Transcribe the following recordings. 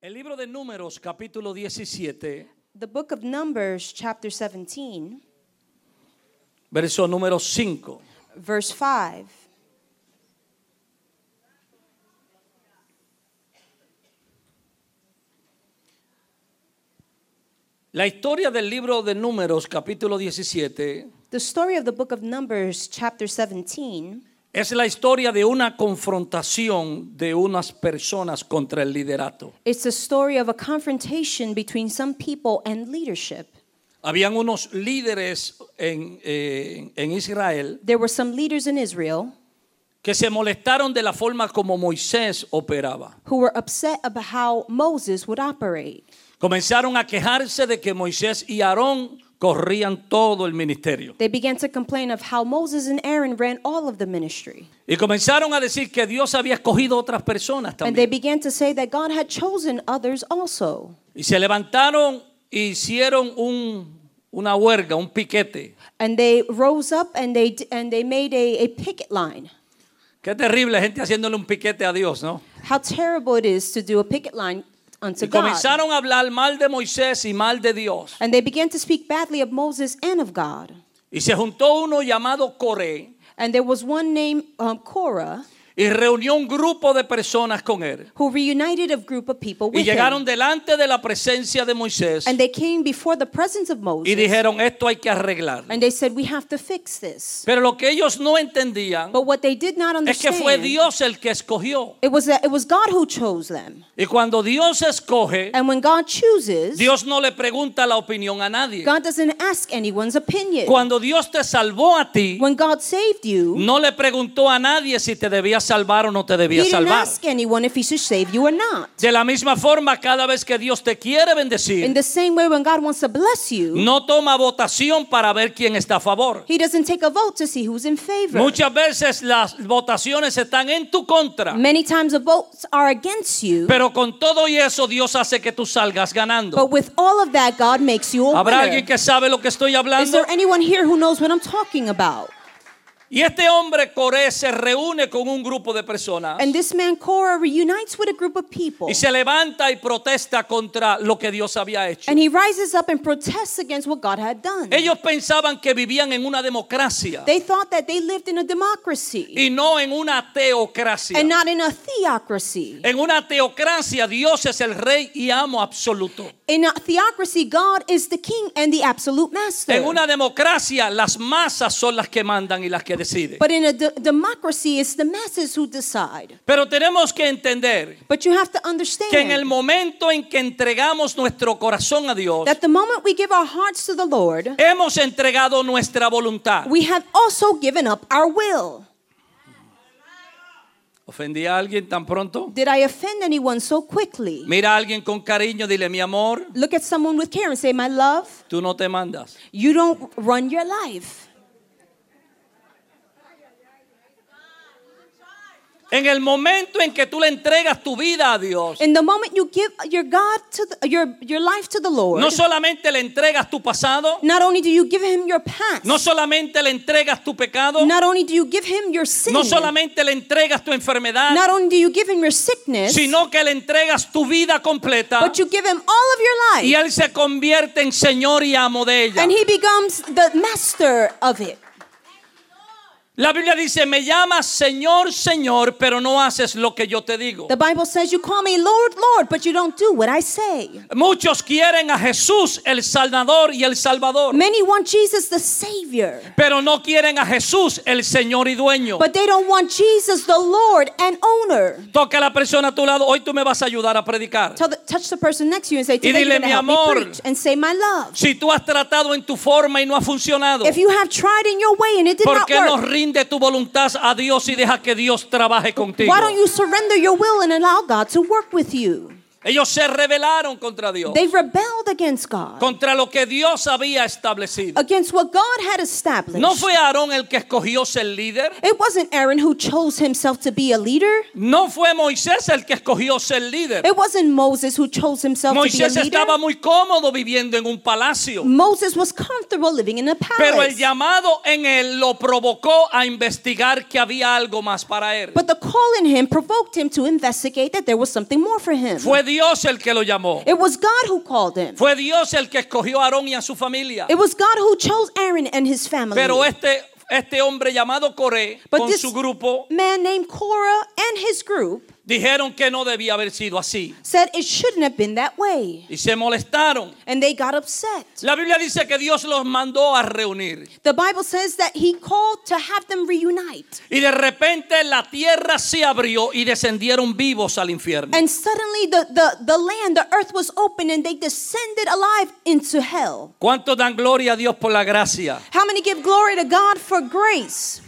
El libro de Números, capítulo 17, The book of Numbers, chapter 17, verso número 5. verse 5. La historia del libro de Números, capítulo 17, The story of the book of Numbers, chapter 17, es la historia de una confrontación de unas personas contra el liderato. it's a story of a confrontation between some people and leadership. Habían unos líderes en, eh, en Israel There were some leaders in Israel que se molestaron de la forma como Moisés operaba. who were upset about how Moses would operate. Comenzaron a quejarse de que Moisés y Aarón corrían todo el ministerio. They began to complain of how Moses and Aaron ran all of the ministry. Y comenzaron a decir que Dios había escogido otras personas And they también. began to say that God had chosen others also. Y se levantaron e hicieron un- una huelga, un piquete. And they rose up and they and they made a, a picket line. Qué terrible gente haciéndole un piquete a Dios, ¿no? How terrible it is to do a picket line unto Y God. a hablar mal de Moisés y mal de Dios. And they began to speak badly of Moses and of God. Y se juntó uno llamado Coré And there was one named um, Korah y reunió un grupo de personas con él. who reunited a group of people Y with llegaron him. delante de la presencia de Moisés And they came before the presence of Moses. y dijeron, esto hay que arreglar. And they said, We have to fix this. Pero lo que ellos no entendían But what they did not es que understand, fue Dios el que escogió. it was that it was God who chose them. Y cuando Dios escoge, And when God chooses, Dios no le pregunta la opinión a nadie. God doesn't ask anyone's opinion. Cuando Dios te salvó a ti, When God saved you, no le preguntó a nadie si te debía salvar o no te debía salvar. ask anyone if He should save you or not. De la misma forma, cada vez que Dios te quiere In bendecir, the same way, when God wants to bless you, no toma votación para ver quién está a favor. He doesn't take a vote to see who's in favor. Muchas veces las votaciones están en tu contra, Many times the votes are against you, pero con todo y eso Dios hace que tú salgas ganando. but with all of that, God makes you a ¿Habrá alguien que sabe lo que estoy Is hablando? there anyone here who knows what I'm talking about? Y este hombre Coré se reúne con un grupo de personas And this man Korah reunites with a group of people. y se levanta y protesta contra lo que Dios había hecho. And he rises up and protests against what God had done. Ellos pensaban que vivían en una democracia They thought that they lived in a democracy y no en una teocracia. and not in a theocracy. En una teocracia Dios es el rey y amo absoluto. In a theocracy, God is the king and the absolute master. En una democracia las masas son las que mandan y las que deciden. But in a de- democracy, it's the masses who decide. Pero tenemos que entender But you have to understand que en el momento en que entregamos nuestro corazón a Dios, that the moment we give our hearts to the Lord, hemos entregado nuestra voluntad. we have also given up our will. ¿Ofendí a alguien tan pronto? Did I offend anyone so quickly? Mira a alguien con cariño, dile, mi amor, Look at someone with care and say, My love, tú no te mandas. you don't run your life. En el momento en que tú le entregas tu vida a Dios, In the moment you give your God to the, your your life to the Lord, no solamente le entregas tu pasado, not only do you give him your past, no solamente le entregas tu pecado, not only do you give him your sin, no solamente le entregas tu enfermedad, not only do you give him your sickness, sino que le entregas tu vida completa but you give him all of your y life, Él se convierte en Señor y amo de ella. and he becomes the master of it. La Biblia dice, me llamas Señor, Señor, pero no haces lo que yo te digo. The Bible says you call me Lord, Lord, but you don't do what I say. Muchos quieren a Jesús el Salvador y el Salvador, Many want Jesus the Savior, pero no quieren a Jesús el Señor y dueño. but they don't want Jesus the Lord and owner. Toca a la persona a tu lado, hoy tú me vas a ayudar a predicar. Tell the, touch the person next to you and say, Today dile, "Mi amor." And say, My love. Si tú has tratado en tu forma y no ha funcionado, If you have tried in your way and it did ¿por not work, rinde tu voluntad a Dios y deja que Dios trabaje contigo? why don't you surrender your will and allow God to work with you? Ellos se rebelaron contra Dios, They rebelled against God, contra lo que Dios había establecido. against what God had established. No fue Aarón el que escogió ser líder. It wasn't Aaron who chose himself to be a leader. No fue Moisés el que escogió ser líder. It wasn't Moses who chose himself to be a Moisés leader. estaba muy cómodo viviendo en un palacio. Moses was comfortable living in a Pero el palace. llamado en él lo provocó a investigar que había algo más para él. But the call in him provoked him to investigate that there was something more for him. Fue Dios el que lo llamó. It was God who called him. Fue Dios el que escogió a Aarón y a su familia. It was God who chose Aaron and his family. Pero este, este hombre llamado Coré But con su grupo man named Korah and his group dijeron que no debía haber sido así. said it shouldn't have been that way. Y se molestaron. And they got upset. La Biblia dice que Dios los mandó a reunir. The Bible says that he called to have them reunite. Y de repente la tierra se abrió y descendieron vivos al infierno. And suddenly the, the, the land, the earth was open and they descended alive into hell. ¿Cuántos dan gloria a Dios por la gracia? How many give glory to God for grace?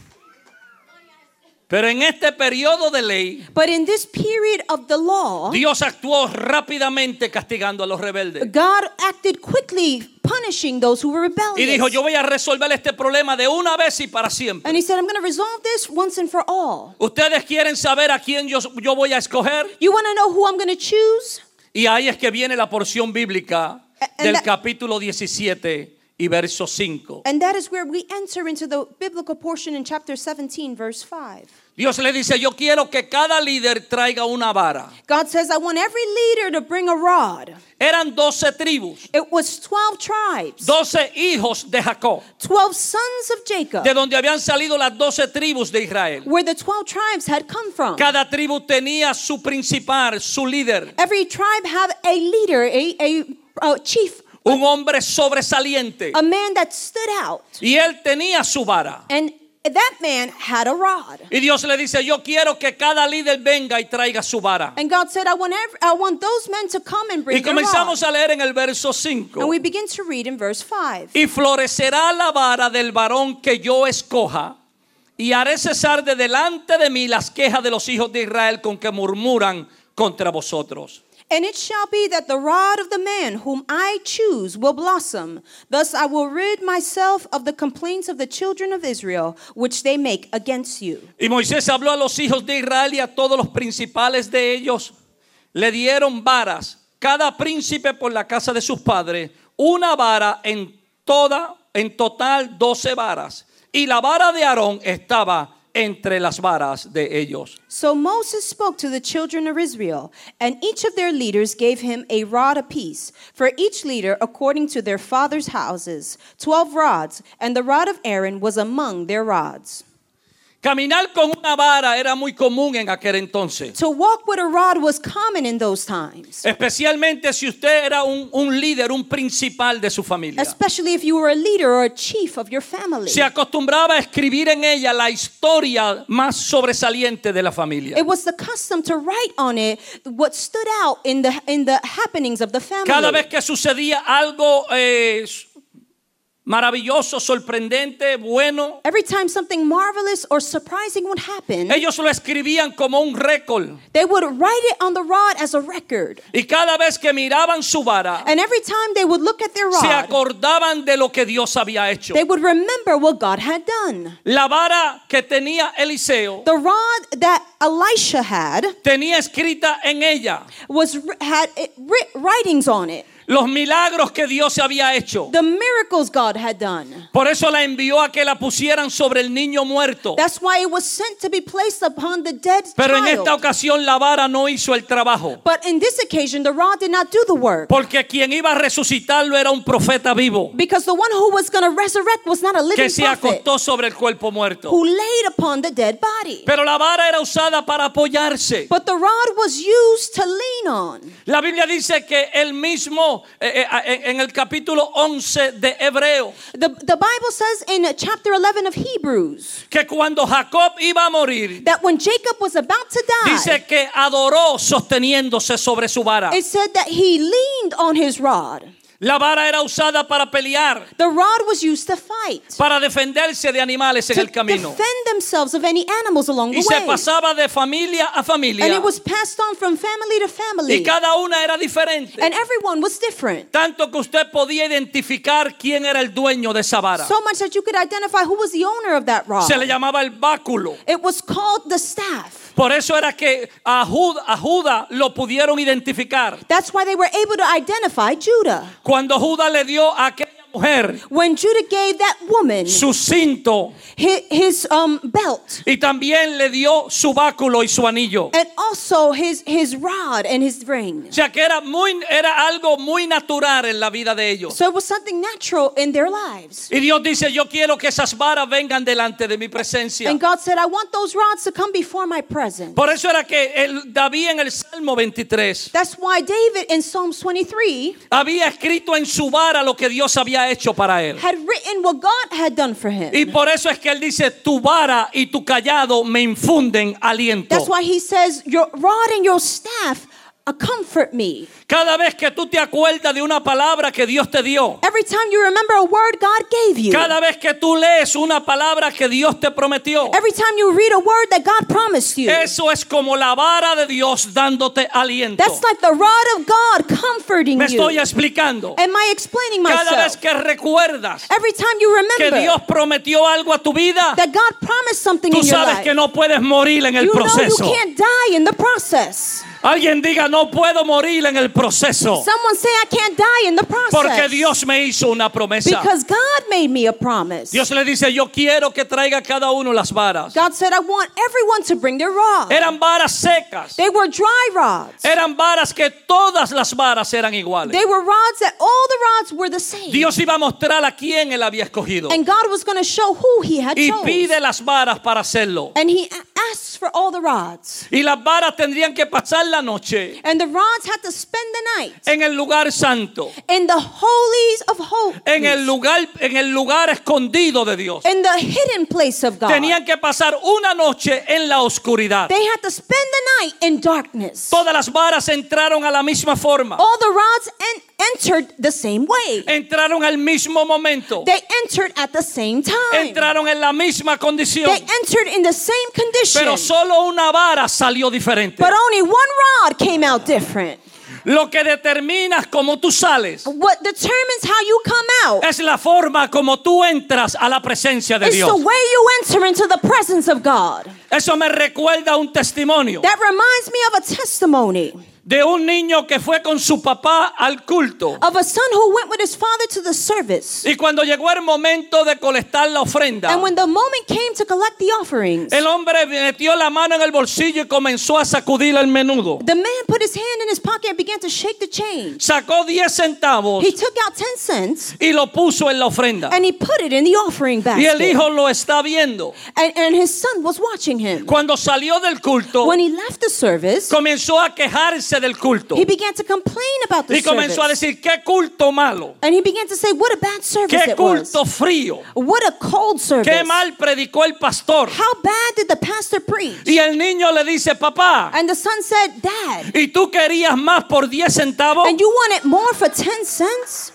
Pero en este periodo de ley, But in this period of the law, Dios actuó rápidamente castigando a los rebeldes. God acted quickly punishing those who were Y dijo, rebellious. yo voy a resolver este problema de una vez y para siempre. And he said, I'm going to resolve this once and for all. Ustedes quieren saber a quién yo, yo voy a escoger. You want to know who I'm going to choose? Y ahí es que viene la porción bíblica And del that- capítulo 17 y verso 5. And that is where we enter into the biblical portion in chapter 17, verse 5. Dios le dice, yo quiero que cada líder traiga una vara. God says, I want every leader to bring a rod. Eran 12 tribus, It was 12 tribes, 12 hijos de Jacob, 12 sons of Jacob, de donde habían salido las 12 tribus de Israel. where the 12 tribes had come from. Cada tribu tenía su principal, su líder, Every tribe had a leader, a, a, a chief, un hombre sobresaliente. a man that stood out. Y él tenía su vara. And that man had a rod. Y Dios le dice, yo quiero que cada líder venga y traiga su vara. And God said, I want, every, I want those men to come and Y bring their rod. comenzamos a leer en el verso 5. And we begin to read in verse 5. Y florecerá la vara del varón que yo escoja, y haré cesar de delante de mí las quejas de los hijos de Israel con que murmuran contra vosotros. And it shall be that the rod of the man whom I choose will blossom. Thus I will rid myself of the complaints of the children of Israel, which they make against you. Y Moisés habló a los hijos de Israel y a todos los principales de ellos. Le dieron varas, cada príncipe por la casa de sus padres, una vara en toda, en total doce varas. Y la vara de Aarón estaba entre las varas de ellos. So Moses spoke to the children of Israel, and each of their leaders gave him a rod apiece, for each leader according to their father's houses, twelve rods, and the rod of Aaron was among their rods. Caminar con una vara era muy común en aquel entonces. To walk with a rod was common in those times, Especialmente si usted era un, un líder, un principal de su familia. especially if you were a leader or a chief of your family. Se acostumbraba a escribir en ella la historia más sobresaliente de la familia. It was the custom to write on it what stood out in the in the happenings of the family. Cada vez que sucedía algo eh, maravilloso, sorprendente, bueno, Every time something marvelous or surprising would happen, ellos lo escribían como un récord. they would write it on the rod as a record. Y cada vez que miraban su vara, And every time they would look at their se rod, acordaban de lo que Dios había hecho. they would remember what God had done. La vara que tenía Eliseo The rod that Elisha had tenía escrita en ella was had it, writ- writings on it. Los milagros que Dios había hecho. The miracles God had done. Por eso la envió a que la pusieran sobre el niño muerto. That's why it was sent to be placed upon the dead Pero en esta ocasión la vara no hizo el trabajo. But in this occasion, the rod did not do the work. Porque quien iba a resucitarlo era un profeta vivo Because the one who was going to resurrect was not a living que se acostó sobre el cuerpo muerto. who laid upon the dead body. Pero la vara era usada para apoyarse. But the rod was used to lean on. La Biblia dice que el mismo, eh, eh, en el capítulo 11 de Hebreo, The, the Bible says in chapter 11 of Hebrews que cuando Jacob iba a morir, that when Jacob was about to die, dice que adoró sosteniéndose sobre su vara. it said that he leaned on his rod. La vara era usada para pelear, The rod was used to fight, para defenderse de animales en to el camino. defend themselves of any animals along Y the se way. pasaba de familia a And familia. it was passed on from family to Y family. cada una era diferente. And everyone was different. Tanto que usted podía identificar quién era el dueño de esa vara. So much that you could identify who was the owner of that rod. Se le llamaba el báculo. It was called the staff. Por eso era que a Judá, a Judá lo pudieron identificar. That's why they were able to identify Judah. Cuando Judá le dio a aquella mujer when Judah gave that woman su cinto his, his um, belt y también le dio su báculo y su anillo. and also his, his rod and his ring. O sea que era muy era algo muy natural en la vida de ellos. So it was something natural in their lives. Y Dios dice, yo quiero que esas varas vengan delante de mi presencia. And God said, I want those rods to come before my presence. Por eso era que el, David en el Salmo 23 That's why David in Psalms 23 había escrito en su vara lo que Dios había hecho para él. had written what God had done for him. Y por eso es que él dice, tu vara y tu callado me infunden aliento. That's why he says, Your rod and your staff uh, comfort me. Cada vez que tú te acuerdas de una palabra que Dios te dio, Every time you remember a word God gave you, cada vez que tú lees una palabra que Dios te prometió, every time you read a word that God promised you, eso es como la vara de Dios dándote aliento. that's like the rod of God comforting Me you. explicando. Am I explaining Cada vez myself? que recuerdas Every time you que remember Dios prometió algo a tu vida, that God promised something tú in your life, que no puedes morir en el you know you can't die in the process. Alguien diga, no puedo morir en el proceso. Someone say, I can't die in the process. Porque Dios me hizo una promesa. Because God made me a promise. Dios le dice, yo quiero que traiga cada uno las varas. God said, I want everyone to bring their rod. Eran varas secas. They were dry rods. Eran varas que todas las varas eran iguales. They were rods that all the rods were the same. Dios iba a mostrar a quién él había escogido. And God was going to show who he had Y chosen. pide las varas para hacerlo. And he asks for all the rods. Y las varas tendrían que pasar la noche And the rods had to spend the night en el lugar santo. in the holies of holies. En el lugar, en el lugar escondido de Dios. in the hidden place of God. Tenían que pasar una noche en la oscuridad. They had to spend the night in darkness. Todas las varas entraron a la misma forma. All the rods en- entered the same way. Entraron al mismo momento. They entered at the same time. Entraron en la misma condición. They entered in the same condition. Pero solo una vara salió diferente. But only one rod came out different. Lo que cómo tú sales What determines how you come out es la forma como tú entras a la presencia de is the way you enter into the presence of God. Eso me recuerda a un testimonio That reminds me of a testimony de un niño que fue con su papá al culto. of a son who went with his father to the service. Y cuando llegó el momento de colectar la ofrenda, And when the moment came to collect the offerings, el hombre metió la mano en el bolsillo y comenzó a sacudir el menudo. the man put his hand in his pocket and began to shake the change. Sacó 10 centavos He took out 10 cents y lo puso en la ofrenda. and he put it in the offering Y el basket. hijo lo está viendo. And, and his son was watching him. Cuando salió del culto, When he left the service, comenzó a quejarse del culto. he began to complain about the Y comenzó a decir, qué culto malo, And he began to say, What a bad service qué it was. culto frío, What a cold service. qué mal predicó el pastor. How bad did the pastor preach? Y el niño le dice, papá, And the son said, Dad, ¿y tú querías más por 10 centavos? and you wanted more for 10 cents?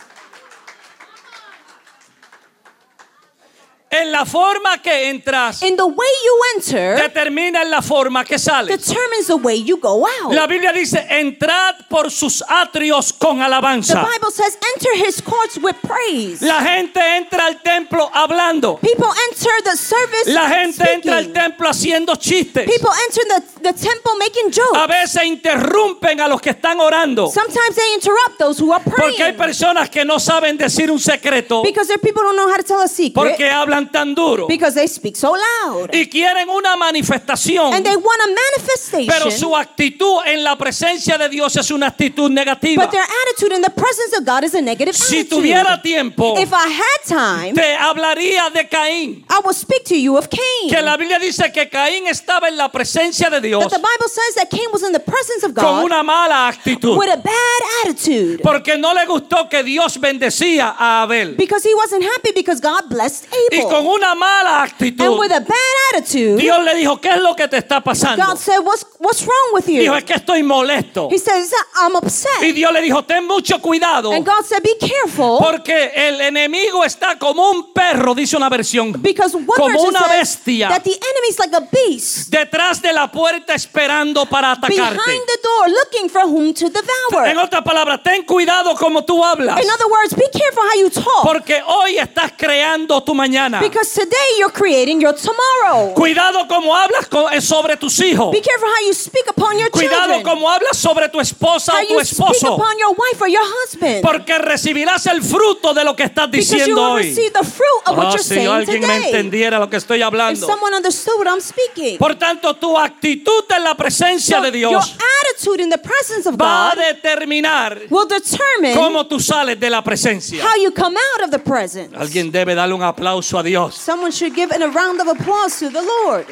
En la forma que entras, In the way you enter determina en la forma que sales. determines the way you go out. La Biblia dice, entrad por sus atrios con The alabanza. Bible says, Enter his courts with praise. La gente entra al templo hablando. People enter the service La gente entra al templo haciendo chistes. People enter the, the temple making A jokes. veces interrumpen a los que están orando. Sometimes they interrupt those who are Porque hay praying. personas que no saben decir un secreto Because there are people who don't know how to tell a secret. porque hablan tan duro Because they speak so loud. y quieren una manifestación. And they want a Pero manifestation. su actitud en la presencia de Dios es una actitud negativa. But their attitude in the presence of God is a negative Si attitude. tuviera tiempo, If I had time, te hablaría de Caín. I would speak to you of Cain. Que la Biblia dice que Caín estaba en la presencia de Dios That the Bible says that Cain was in the presence of con God una mala actitud. with a bad attitude. Porque no le gustó que Dios bendecía a Abel. Because he wasn't happy because God blessed Y con una mala And actitud, with a bad attitude, Dios le dijo, ¿qué es lo que te está pasando? God said, What's, what's wrong with you? Dijo, es que estoy molesto. He says, I'm Y upset. Dios le dijo, ten mucho cuidado. And God said, Be careful. Porque el enemigo está como un perro, dice una versión. Because one Como una bestia. that the enemy's like a beast Detrás de la puerta esperando para atacarte. behind the door looking for whom to En devour. otras palabras, ten cuidado como tú hablas. In other words, be careful how you talk Porque hoy estás creando tu mañana. Because today you're creating your tomorrow. Cuidado como hablas eh, sobre tus hijos. Be careful how you speak upon your Cuidado children. como hablas sobre tu esposa How o tu esposo. upon your wife or your husband. Porque recibirás el fruto de lo que estás Because you diciendo will hoy. the fruit of what Ah, you're si saying alguien me today. entendiera lo que estoy If hablando. someone understood what I'm speaking. Por tanto, tu actitud en la presencia So de your Dios attitude in the presence of va a God determinar will determine cómo tú sales de la presencia. how you come out of the presence. Alguien debe darle un aplauso a Dios. Someone should give a round of applause to the Lord.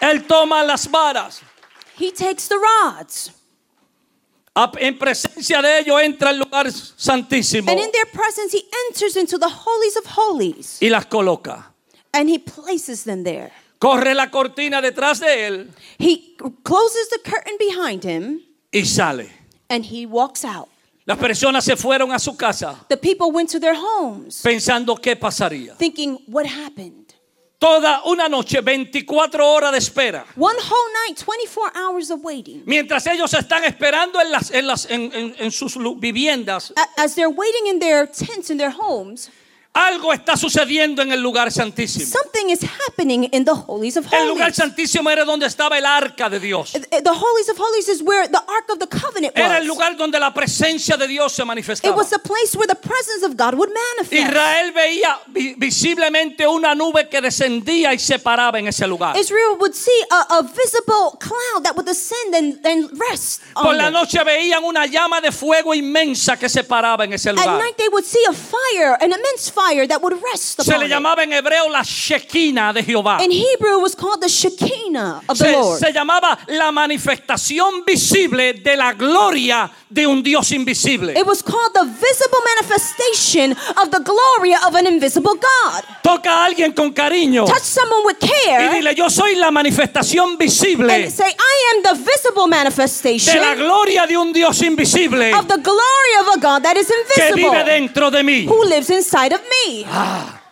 Él toma las varas. He takes the rods. En presencia de ellos entra al lugar santísimo And in their presence, he enters into the holies of holies. y las coloca. And he places them there. Corre la cortina detrás de él He closes the curtain behind him y sale. and he walks out. Las personas se fueron a su casa The people went to their homes pensando qué pasaría. thinking, what happened? Toda una noche, 24 horas de espera. One whole night, 24 hours of waiting. Mientras ellos están esperando en, las, en, las, en, en- en sus viviendas, As they're waiting in their tents, in their homes, algo está sucediendo en el lugar santísimo. something is happening in the holies of El lugar holies. santísimo era donde estaba el arca de Dios. The holies of holies is where the ark of the covenant Era el was. lugar donde la presencia de Dios se It manifestaba. was the place where the presence of God would manifest. Israel veía vi- visiblemente una nube que descendía y se paraba en ese lugar. Israel would see a, a visible cloud that would descend and, and rest. Por la noche veían una llama de fuego inmensa que se paraba en ese At lugar. night they would see a fire, an immense fire that would rest Se upon le it. llamaba en hebreo la Shekinah de Jehová. In Hebrew, it was called the Shekinah of the Se, Lord. se llamaba la manifestación visible de la gloria de un Dios invisible. It was called the visible manifestation of the glory of an invisible God. Toca a alguien con cariño Touch someone with y care dile, yo soy la manifestación visible and say, I am the visible de manifestation la gloria de un Dios invisible of the glory of a God that is que vive invisible, dentro de mí. who lives inside of me.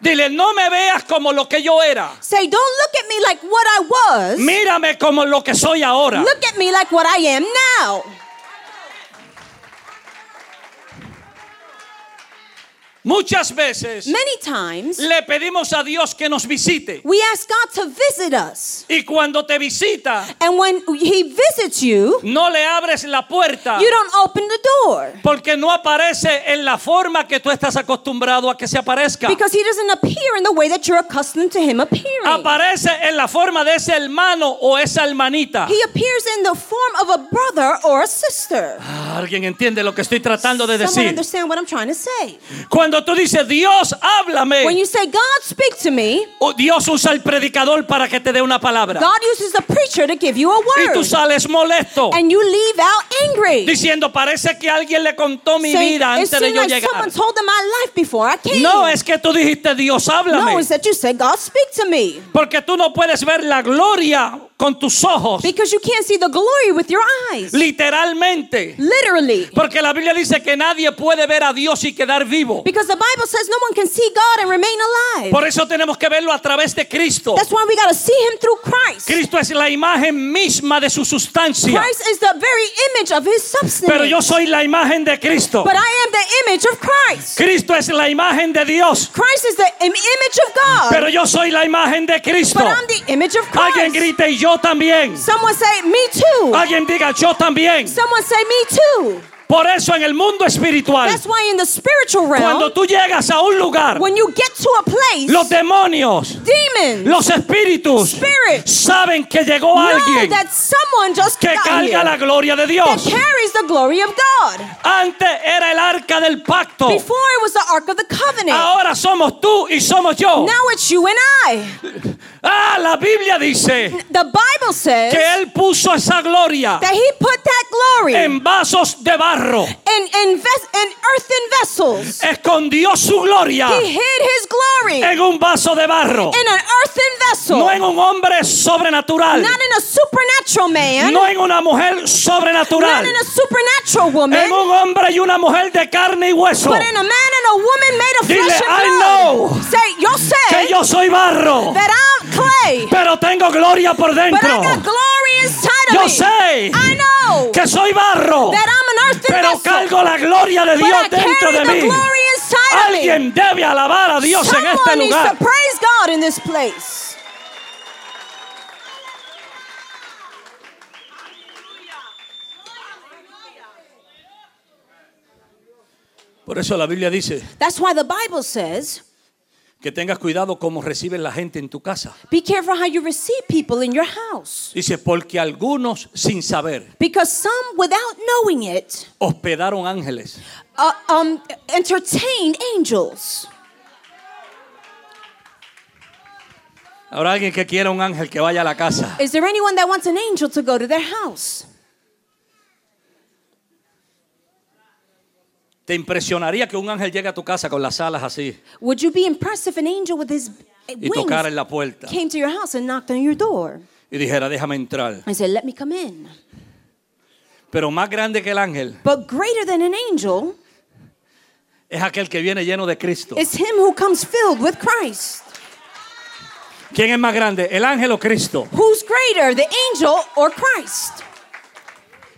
Dile, no me veas como lo que yo era. Say, don't look at me like what I was. Mírame como lo que soy ahora. Look at me like what I am now. Muchas veces Many times, le pedimos a Dios que nos visite. we ask God to visit us. Y cuando te visita, And when He visits you, no le abres la puerta you don't open the door. porque no aparece en la forma que tú estás acostumbrado a que se aparezca. Because He doesn't appear in the way that you're accustomed to Him appearing. Aparece en la forma de ese hermano o esa hermanita. He appears in the form of a brother or a sister. Ah, ¿Alguien entiende lo que estoy tratando de Someone decir? understand what I'm trying to say? Cuando tú dices, Dios, When háblame, you say, God, speak to me, o Dios usa el predicador para que te dé una palabra. God uses the preacher to give you a Y tú word. sales molesto, And you leave out angry. diciendo, parece que alguien le contó mi Saying, vida antes de yo like llegar. someone told them my life before I came. No, es que tú dijiste, Dios, No, háblame. it's that you said, God, speak to me. Porque tú no puedes ver la gloria con tus ojos, Because you can't see the glory with your eyes. literalmente. Literally. Porque la Biblia dice que nadie puede ver a Dios y quedar vivo. Because the Bible says no one can see God and remain alive. Por eso tenemos que verlo a través de Cristo. That's why we got to see Him through Christ. Cristo es la imagen misma de su sustancia. Christ is the very image of His substance. Pero yo soy la imagen de Cristo. But I am the image of Christ. Cristo es la imagen de Dios. Christ is the im- image of God. Pero yo soy la imagen de Cristo. But I'm the image of Alguien Christ. grite y yo también. Someone say, Me too. Alguien diga yo también. Someone say, Me too. Por eso en el mundo espiritual, That's why in the spiritual cuando realm, tú llegas a un lugar, when you get to a place, los demonios, demons los espíritus Spirits. saben que llegó alguien that someone just que carga la gloria de that Dios. carries the glory of God. Antes era el arca del pacto. Before it was the Ark of the Covenant. Ahora somos tú y somos yo. Now it's you and I. Ah, la Biblia dice The Bible says que Él puso esa gloria that He put that glory in, en vasos de barro. In, ves- in earthen vessels. Escondió su gloria He hid His glory en un vaso de barro. in an earthen vessel, No en un hombre sobrenatural. not in a supernatural man, No en una mujer sobrenatural. not in a supernatural woman, En un hombre y una mujer de carne y hueso. but in a man and a woman made of Dile, flesh and "I blood. know Say, yo Que say yo soy barro. that I'm clay, Pero tengo gloria por but I dentro. got glory inside of Yo me. sé I know que soy barro. that I'm an earthen Pero cargo la gloria de Dios dentro de mí. Alguien debe alabar a Dios en este lugar. Por eso la Biblia dice That's why the Bible says, que tengas cuidado cómo reciben la gente en tu casa. be careful how you receive people in your house. Dice, porque algunos sin saber Because some, without knowing it, hospedaron ángeles. uh, um, entertained angels. Habrá alguien que quiera un ángel que vaya a la casa. Is there anyone that wants an angel to go to their house? Te impresionaría que un ángel llegue a tu casa con las alas así Would you be impressed if an angel with his y tocara en wings la puerta came to your house and knocked on your door y dijera, déjame entrar. and said, Let me come in? Pero más grande que el ángel But greater than an angel es aquel que viene lleno de Cristo. is him who comes filled with Christ. ¿Quién es más grande, el ángel o Cristo? Who's greater, the angel or Christ?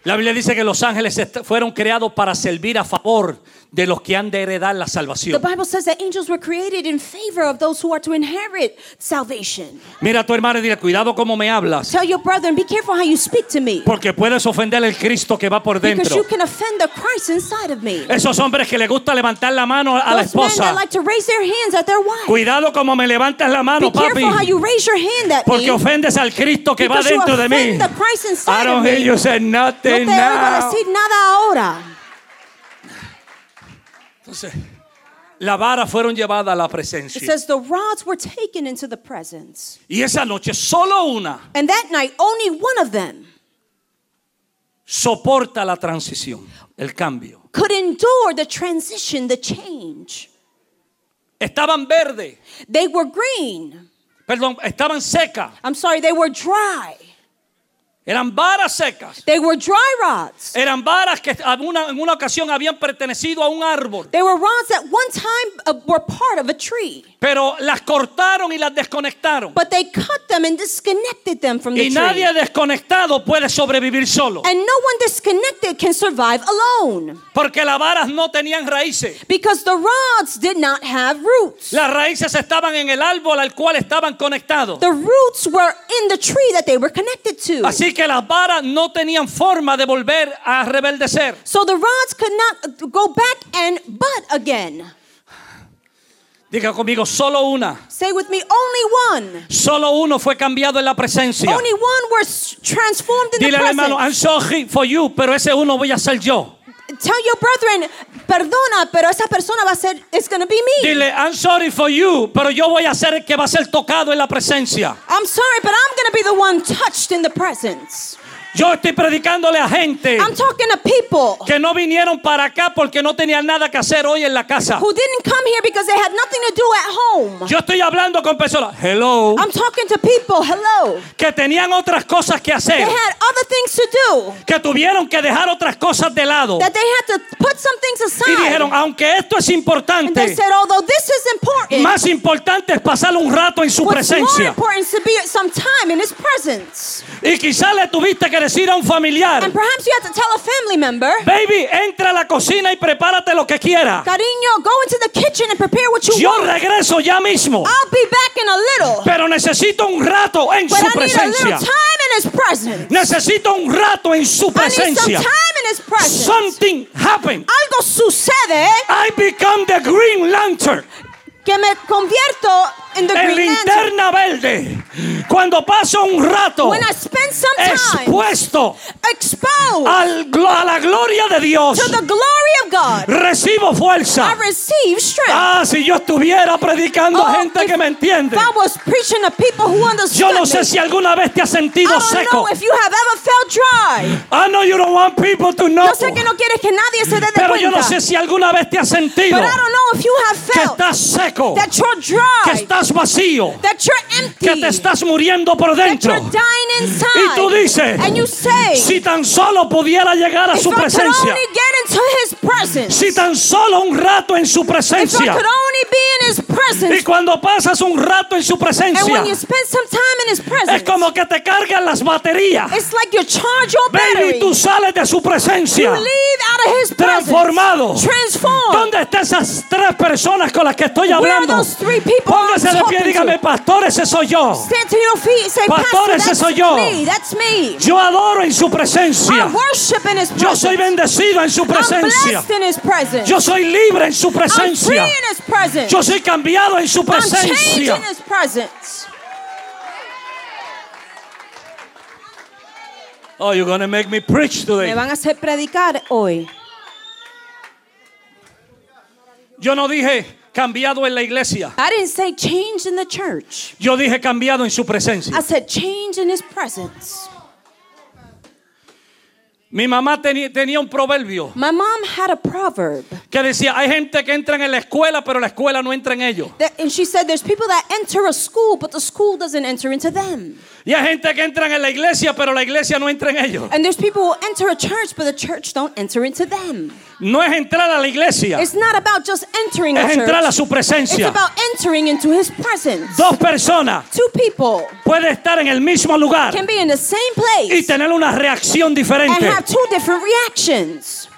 La Biblia dice que los ángeles fueron creados para servir a favor de los que han de heredar la The salvación. Bible says that angels were created in favor of those who are to inherit salvation. Mira a tu hermano y dile, cuidado cómo me hablas, Tell your brother and be careful how you speak to me. porque puedes ofender al Cristo que va por Because dentro. you can offend the Christ inside of me. Esos hombres que le gusta levantar la mano a la Those men that esposa. like to raise their hands at their wife. Cuidado como me levantas la Be mano, papi, careful how you raise your hand at porque me. ofendes al Cristo que va Because you dentro de mí. the Christ I inside don't of hear me. you say No nothing te oigo now. decir nada ahora. Entonces, la vara fueron llevadas a la It presencia. says the rods were taken into the presence. Y esa noche solo una And that night, only one of them soporta la transición, el cambio. could endure the transition, the change. Estaban verdes, They were green. perdón, estaban secas. I'm sorry, they were dry. Eran varas secas. They were dry rods. Eran varas que en una, en una ocasión habían pertenecido a un árbol. They were rods that one time uh, were part of a tree. Pero las cortaron y las desconectaron. But they cut them and disconnected them from the Y tree. nadie desconectado puede sobrevivir solo. And no one disconnected can survive alone. Porque las varas no tenían raíces. Because the rods did not have roots. Las raíces estaban en el árbol al cual estaban conectados. The roots were in the tree that they were connected to. Así que las varas no tenían forma de volver a rebeldecer. So the rods could not go back and bud again. Diga conmigo, solo una. Say with me, only one. Solo uno fue cambiado en la presencia. Only one was transformed in Dile the al hermano, I'm presence. sorry for you, pero ese uno voy a ser yo. Tell your brethren, perdona, pero esa persona va a ser, it's going to be me. Dile, I'm sorry for you, pero yo voy a ser el que va a ser tocado en la presencia. I'm sorry, but I'm going to be the one touched in the presence. Yo estoy predicándole a gente I'm talking to people que no vinieron para acá porque no tenían nada que hacer hoy en la casa. who didn't come here because they had nothing to do at home. Yo estoy hablando con personas, hello, I'm talking to people, hello. que tenían otras cosas que They hacer, had other things to do. que tuvieron que dejar otras cosas de lado That they had to put some things y aside. dijeron, aunque esto es And they importante, said, although this is important, más importante es pasar un rato en su what's more presencia. important is to be some time in His presence. Y quizás le tuviste que decir a un familiar, And perhaps you have to tell a family member, baby, entra a la cocina y prepárate lo que quiera. Cariño, go into the kitchen and prepare what you Yo want. regreso ya mismo, I'll be back in a little. pero necesito un rato en But su I need a presencia. time in His presence. Necesito un rato en su I need some presencia. time in His presence. Something happened. Algo sucede I become the green lantern. que me convierto in the En green lantern. linterna verde. Cuando paso un rato When I spend some time expuesto exposed al glo- a la gloria de Dios, to the glory of God, recibo I fuerza. receive strength. Ah, si yo estuviera predicando a Oh, gente if- que me entiende. I was preaching to people who understood Yo no sé si alguna vez te has I sentido don't seco. know if you have ever felt dry. I know you don't want people to know. Yo sé que no quieres que nadie se dé de Pero yo no sé si alguna vez te has sentido But I don't know if you have que estás seco, that you're que dry, estás vacío, that you're empty, que te estás muriendo por dentro. inside. Y tú dices, and you say, si tan solo pudiera llegar a su presencia, presence, si tan solo un rato en su presencia, His y presence, cuando pasas un rato en su and presencia, when you spend some time in His es presence, como que te cargan las baterías. it's like you charge your Baby, battery. tú sales de su presencia presence, transformado. ¿Dónde están esas tres personas con las que estoy hablando? Póngase de pie dígame, to? pastor, ese soy yo. Stand to your feet say, Pastor, Pastor, ese that's soy yo. me, that's me. Yo adoro en su presencia. I worship in His presence. Yo soy bendecido en su I'm presencia. blessed in His presence. Yo soy libre en su I'm free presencia. in His presence. Yo soy cambiado en su I'm changed presencia. in His presence. Oh, you're gonna make me preach Me today. van a hacer predicar hoy. Yo no dije cambiado en la iglesia. I didn't say change in the church. Yo dije cambiado en su I presencia. said change in His presence. Mi mamá tenía un proverbio My mom had a proverb. que decía, hay gente que entra en la escuela, pero la escuela no entra en ellos. That, and she said there's people that enter a school, but the school doesn't enter into them. Y hay gente que entra en la iglesia, pero la iglesia no entra en ellos. And there's people who enter a church, but the church don't enter into them. No es entrar a la iglesia, It's not about just entering a es entrar a church. su It's presencia. about entering into His presence. Dos personas Two people pueden estar en el mismo lugar can be in the same y place tener una reacción and diferente. Have two different reactions.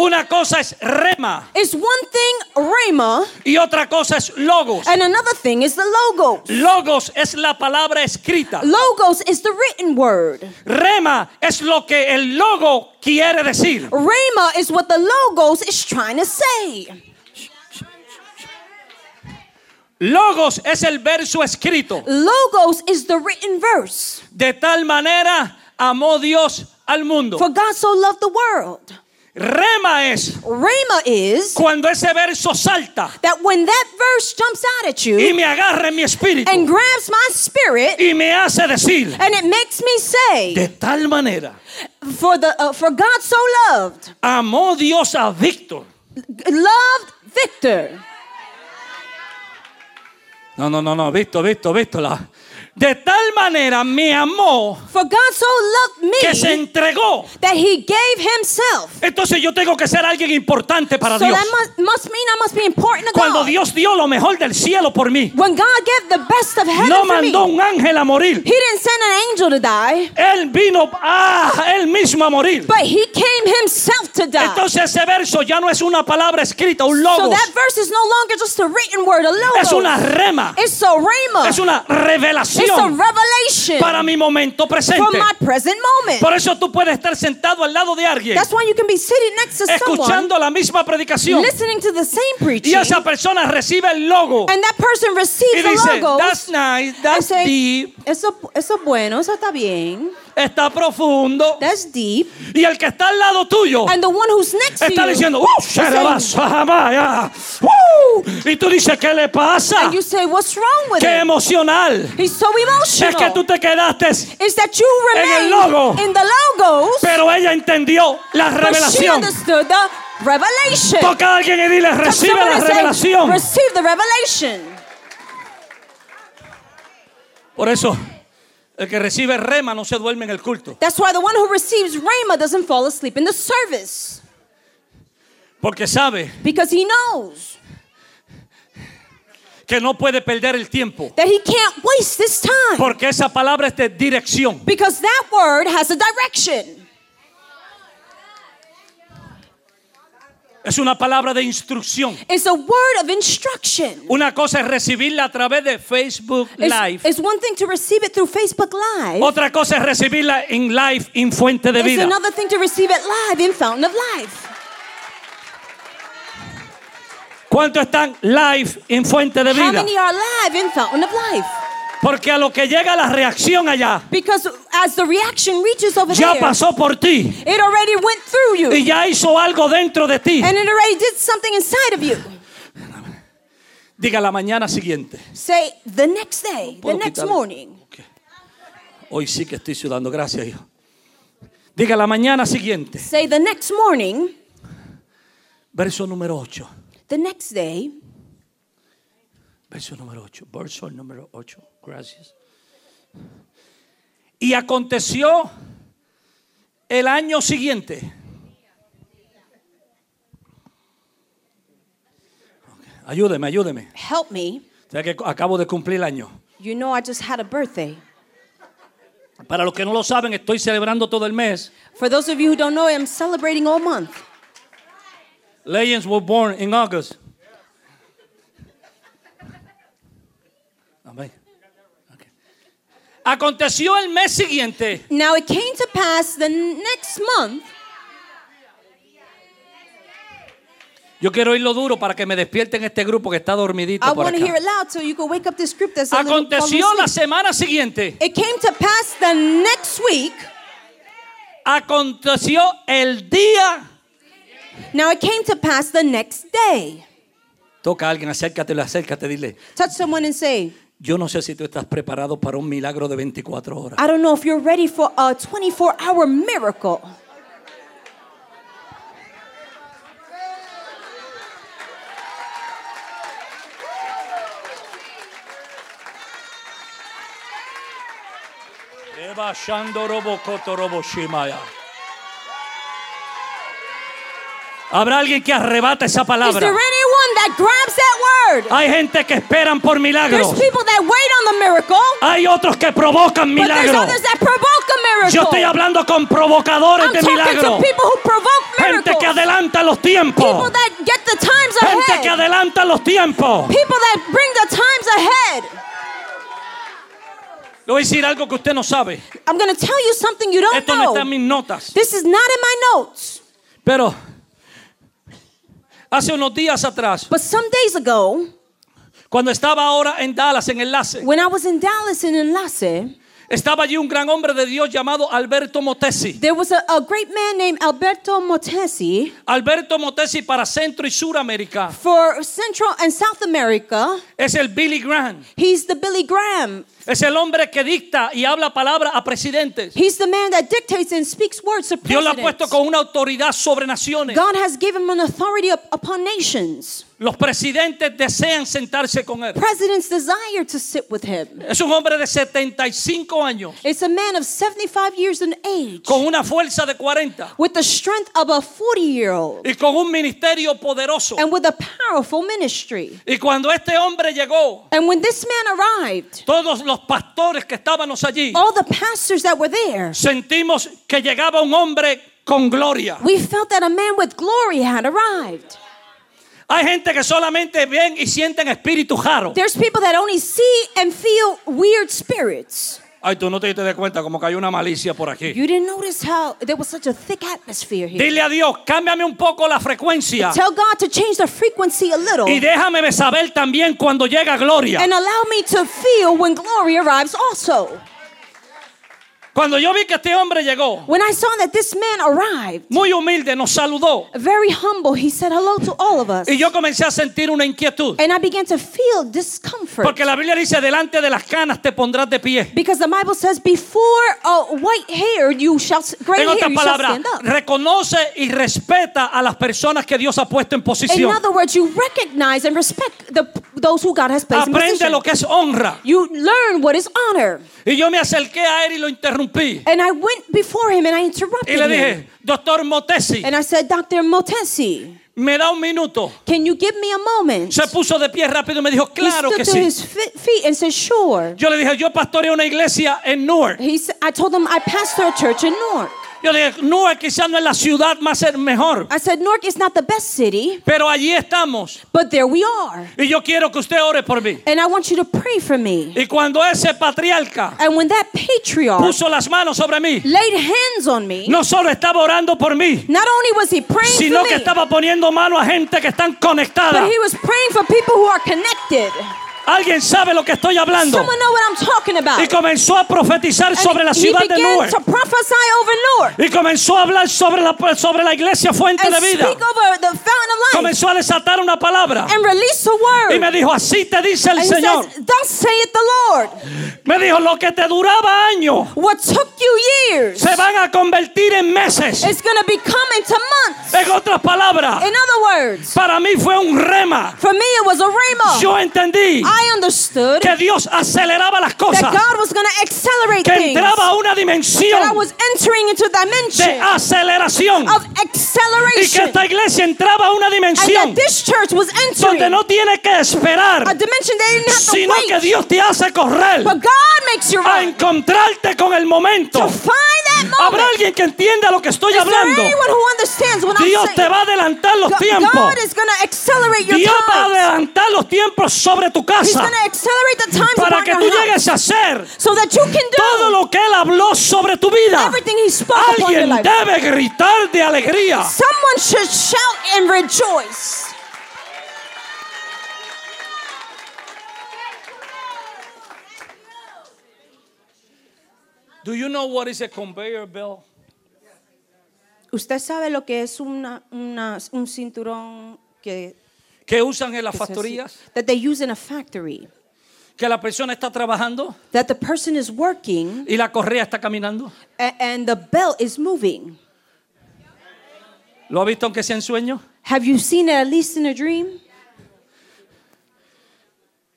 Una cosa es rema It's one thing, rhema, y otra cosa es logos. and another thing is the logos. Logos es la palabra escrita. Logos is the written word. Rema es lo que el logo quiere decir. Rhema is what the logos is trying to say. Logos es el verso escrito. Logos is the written verse. De tal manera amó Dios al mundo. For God so loved the world. Rema es Rhema is cuando ese verso salta that when that verse jumps out at y you me agarra en mi espíritu and grabs my spirit y me hace decir and it makes me say, de tal manera for the uh, for God so loved, amó Dios a Víctor. loved Victor. No, no, no, no, visto, visto, visto. La... De tal manera me amó For God so loved que se me entregó. that He gave Himself. Entonces yo tengo que ser alguien importante para So Dios. that must, must mean I must be important to Cuando God. Dios dio lo mejor del cielo por mí, When God gave the best of heaven no for me, mandó un ángel a morir. He didn't send an angel to die, Él vino, ah, él mismo a morir. but He came Himself to die. Entonces ese verso ya no es una palabra escrita, un so logo. that verse is no longer just a written word, a logo. Es una rema. It's a. Es una It's a revelación revelation para mi momento for presente. my present moment. Por eso tú puedes estar sentado al lado de alguien, That's why you can be sitting next to someone, escuchando la misma predicación. listening to the same Y preaching, esa persona recibe el logo and that person y receives the dice, logos. that's nice, that's say, deep, eso, eso es bueno, eso está bien. Está profundo. That's deep. Y el que está al lado tuyo And the one who's next to está you, diciendo, ¡Uh, saying-! ¡Uh! Y tú dices, ¿qué le pasa? and you say, what's wrong with ¡Qué him? emocional! He's so Es emotional. que tú te quedaste, Is that you en el logo. in the logos, pero ella entendió la revelación. revelation. Toca a alguien y dile, recibe la and say, revelación. Receive the revelation. Por eso, el que recibe rema no se duerme en el culto. That's why the one who receives Rhema doesn't fall asleep in the service. Porque sabe Because he knows que no puede perder el tiempo. that he can't waste this time. Porque esa palabra es de dirección. Because that word has a direction. Es una palabra de instrucción. It's a word of instruction. Una cosa es recibirla a través de Facebook It's, Live. it's one thing to receive it through Facebook Live. Otra cosa es recibirla en live, en fuente de It's vida. another thing to receive it live in Fountain of Life. ¿Cuántos están live en fuente de How vida? many are live in Fountain of Life? Porque a lo que llega la reacción allá, Because as the reaction reaches over ya there, pasó por ti it already went through you. y ya hizo algo dentro de ti. And it already did something inside of you. Diga la mañana siguiente. Say the next day, the ¿Puedo next quitarle? morning. Ok. Hoy sí que estoy sudando, gracias hijo. Diga la mañana siguiente, Say the next morning, verso número 8. the next day, Verso número 8. Verso número 8. Gracias. Y aconteció el año siguiente. Ayúdeme, ayúdeme. help me. O sea que acabo de cumplir el año. You know, I just had a birthday. Para los que no lo saben, estoy celebrando todo el mes. For those of you who don't know, I'm celebrating all month. Legends were born in August. Amén. Ok. Aconteció el mes siguiente. Now it came to pass the next month. Yo quiero oírlo duro para que me despierten este grupo que está dormidito I por want to hear acá. it loud so you can wake up this group that's a Aconteció la semana siguiente. It came to pass the next week. Aconteció el día. Now it came to pass the next day. Toca a alguien, acércate, acércate, dile. Touch someone and say, Yo no sé si tú estás preparado para un milagro de 24 horas. I don't know if you're ready for a 24 hour miracle. Eva Shando Robo Koto Robo Shimaya. Habrá alguien que arrebata esa Is there palabra. anyone that grabs that word? Hay gente que esperan por milagros. There's people that wait on the miracle, Hay otros que provocan but there's milagros. others that provoke a miracle. Yo estoy hablando con provocadores I'm de milagros. people Gente que adelanta los People tiempos. that get the times Gente que adelanta los tiempos. People that bring the times ahead. Le voy a decir algo que usted no sabe. I'm going to tell you something you don't Esto no está en know. mis notas. This is not in my notes. Pero hace unos días atrás, But some days ago, cuando estaba ahora en Dallas, en Enlace, when I was in Dallas in Enlace, estaba allí un gran hombre de Dios llamado Alberto Motesi. there was a, a great man named Alberto Motesi Alberto Motesi para Centro y Suramérica for Central and South America. es el Billy Graham. He's the Billy Graham. Es el hombre que dicta y habla palabra a presidentes. He's the man that dictates and speaks words to Dios lo ha puesto presidents. con una autoridad sobre naciones. God has given him an authority up- upon nations. Los presidentes desean sentarse con él. Presidents desire to sit with him. Es un hombre de 75 años It's a man of 75 years in age con una fuerza de 40 with the strength of a 40 year old y con un ministerio poderoso. and with a powerful ministry. Y cuando este hombre llegó, And when this man arrived, todos los pastores que estábamos allí all the pastors that were there, sentimos que llegaba un hombre con gloria. we felt that a man with glory had arrived. Hay gente que solamente ven y sienten espíritu raro. There's people that only see and feel weird spirits. Ay, tú no te diste cuenta como que hay una malicia por aquí. You didn't notice how there was such a thick atmosphere here. Dile a Dios, cámbiame un poco la frecuencia Tell God to change the frequency a little y déjame saber también cuando llega gloria. and allow me to feel when glory arrives also. Cuando yo vi que este hombre llegó, When I saw that this man arrived, muy humilde, nos saludó very humble, he said hello to all of us. y yo comencé a sentir una inquietud. And I began to feel discomfort. Porque la Biblia dice, delante de las canas te pondrás de pie. Because the Bible says, before uh, white hair, you shall, gray En otras palabras, reconoce y respeta a las personas que Dios ha puesto en In posición. other words, you recognize and respect the, those who God has placed in Aprende position. lo que es honra. You learn what is honor. Y yo me acerqué a él y lo interrumpí. And I went before him and I interrupted Y le him. dije, doctor Motesi, And I said, Dr. Motesi, me da un minuto. can you give me a moment? Se puso de pie rápido y me dijo, he claro que sí. his feet and said, sure. Yo le dije, yo pastoreo una iglesia en Newark. He said, I told him I pastor a church in Newark. Yo le dije, Newark quizás no es la ciudad más mejor, I said, Newark is not the best city, pero allí estamos. but there we are. Y yo quiero que usted ore por mí. And I want you to pray for me. Y cuando ese patriarca And when that patriarch puso las manos sobre mí, laid hands on me, no solo estaba orando por mí, not only was he praying sino for que me, estaba poniendo mano a gente que están but conectadas. he was praying for people who are connected. Alguien sabe lo que estoy hablando. Someone know what I'm talking about. Y comenzó a profetizar sobre la ciudad de Newark. Y comenzó a hablar sobre la, sobre la iglesia Fuente de Vida. Comenzó a desatar una palabra. Y me dijo, así te dice el Señor. Me dijo, lo que te duraba años se van a convertir en meses. En otras palabras, In other words, para mí fue un rema. for me it was a rhema. Yo entendí I understood que Dios aceleraba las that cosas. God was going to accelerate Que things. entraba a una That I dimensión was entering into a de dimension aceleración. of Y que acceleration. esta iglesia entraba a una And dimensión that this church was entering donde no tiene que a esperar, dimension they didn't have to sino que. Dios te hace correr But God makes you a encontrarte con el momento. to find that Habrá moment. alguien que entienda lo que estoy Is there hablando. anyone who understands what I'm Dios saying? te va a adelantar los God- tiempos. God is accelerate your Dios va a adelantar los tiempos sobre tu casa times para que tú llegues a hacer so that you can todo do lo que Él habló sobre tu vida. everything He spoke upon your Alguien life. debe gritar de alegría. Someone should shout and rejoice. Do you know what is a conveyor belt? ¿Usted sabe lo que es una, una- un cinturón que, Que usan en las factorías. that they use in a factory? Que la persona está trabajando That the person is working y la correa está caminando. a- and the belt is moving. ¿Lo ha visto aunque sea en sueño? Have you seen it at least in a dream?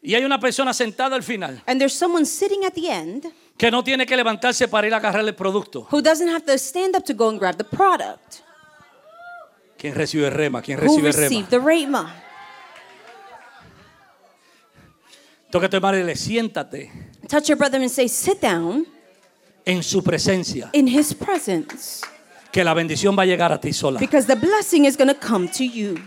Y hay una persona sentada al final And there's someone sitting at the end que no tiene que levantarse para ir a agarrar el producto. who doesn't have to stand up to go and grab the product. ¿Quién recibe rema? ¿Quién Who recibe rema? received the rhema? Toca tu madre y le siéntate Touch your brother and say, sit down en su presencia. in his presence. Que la bendición va a llegar a ti sola. Because the blessing is going to come to you.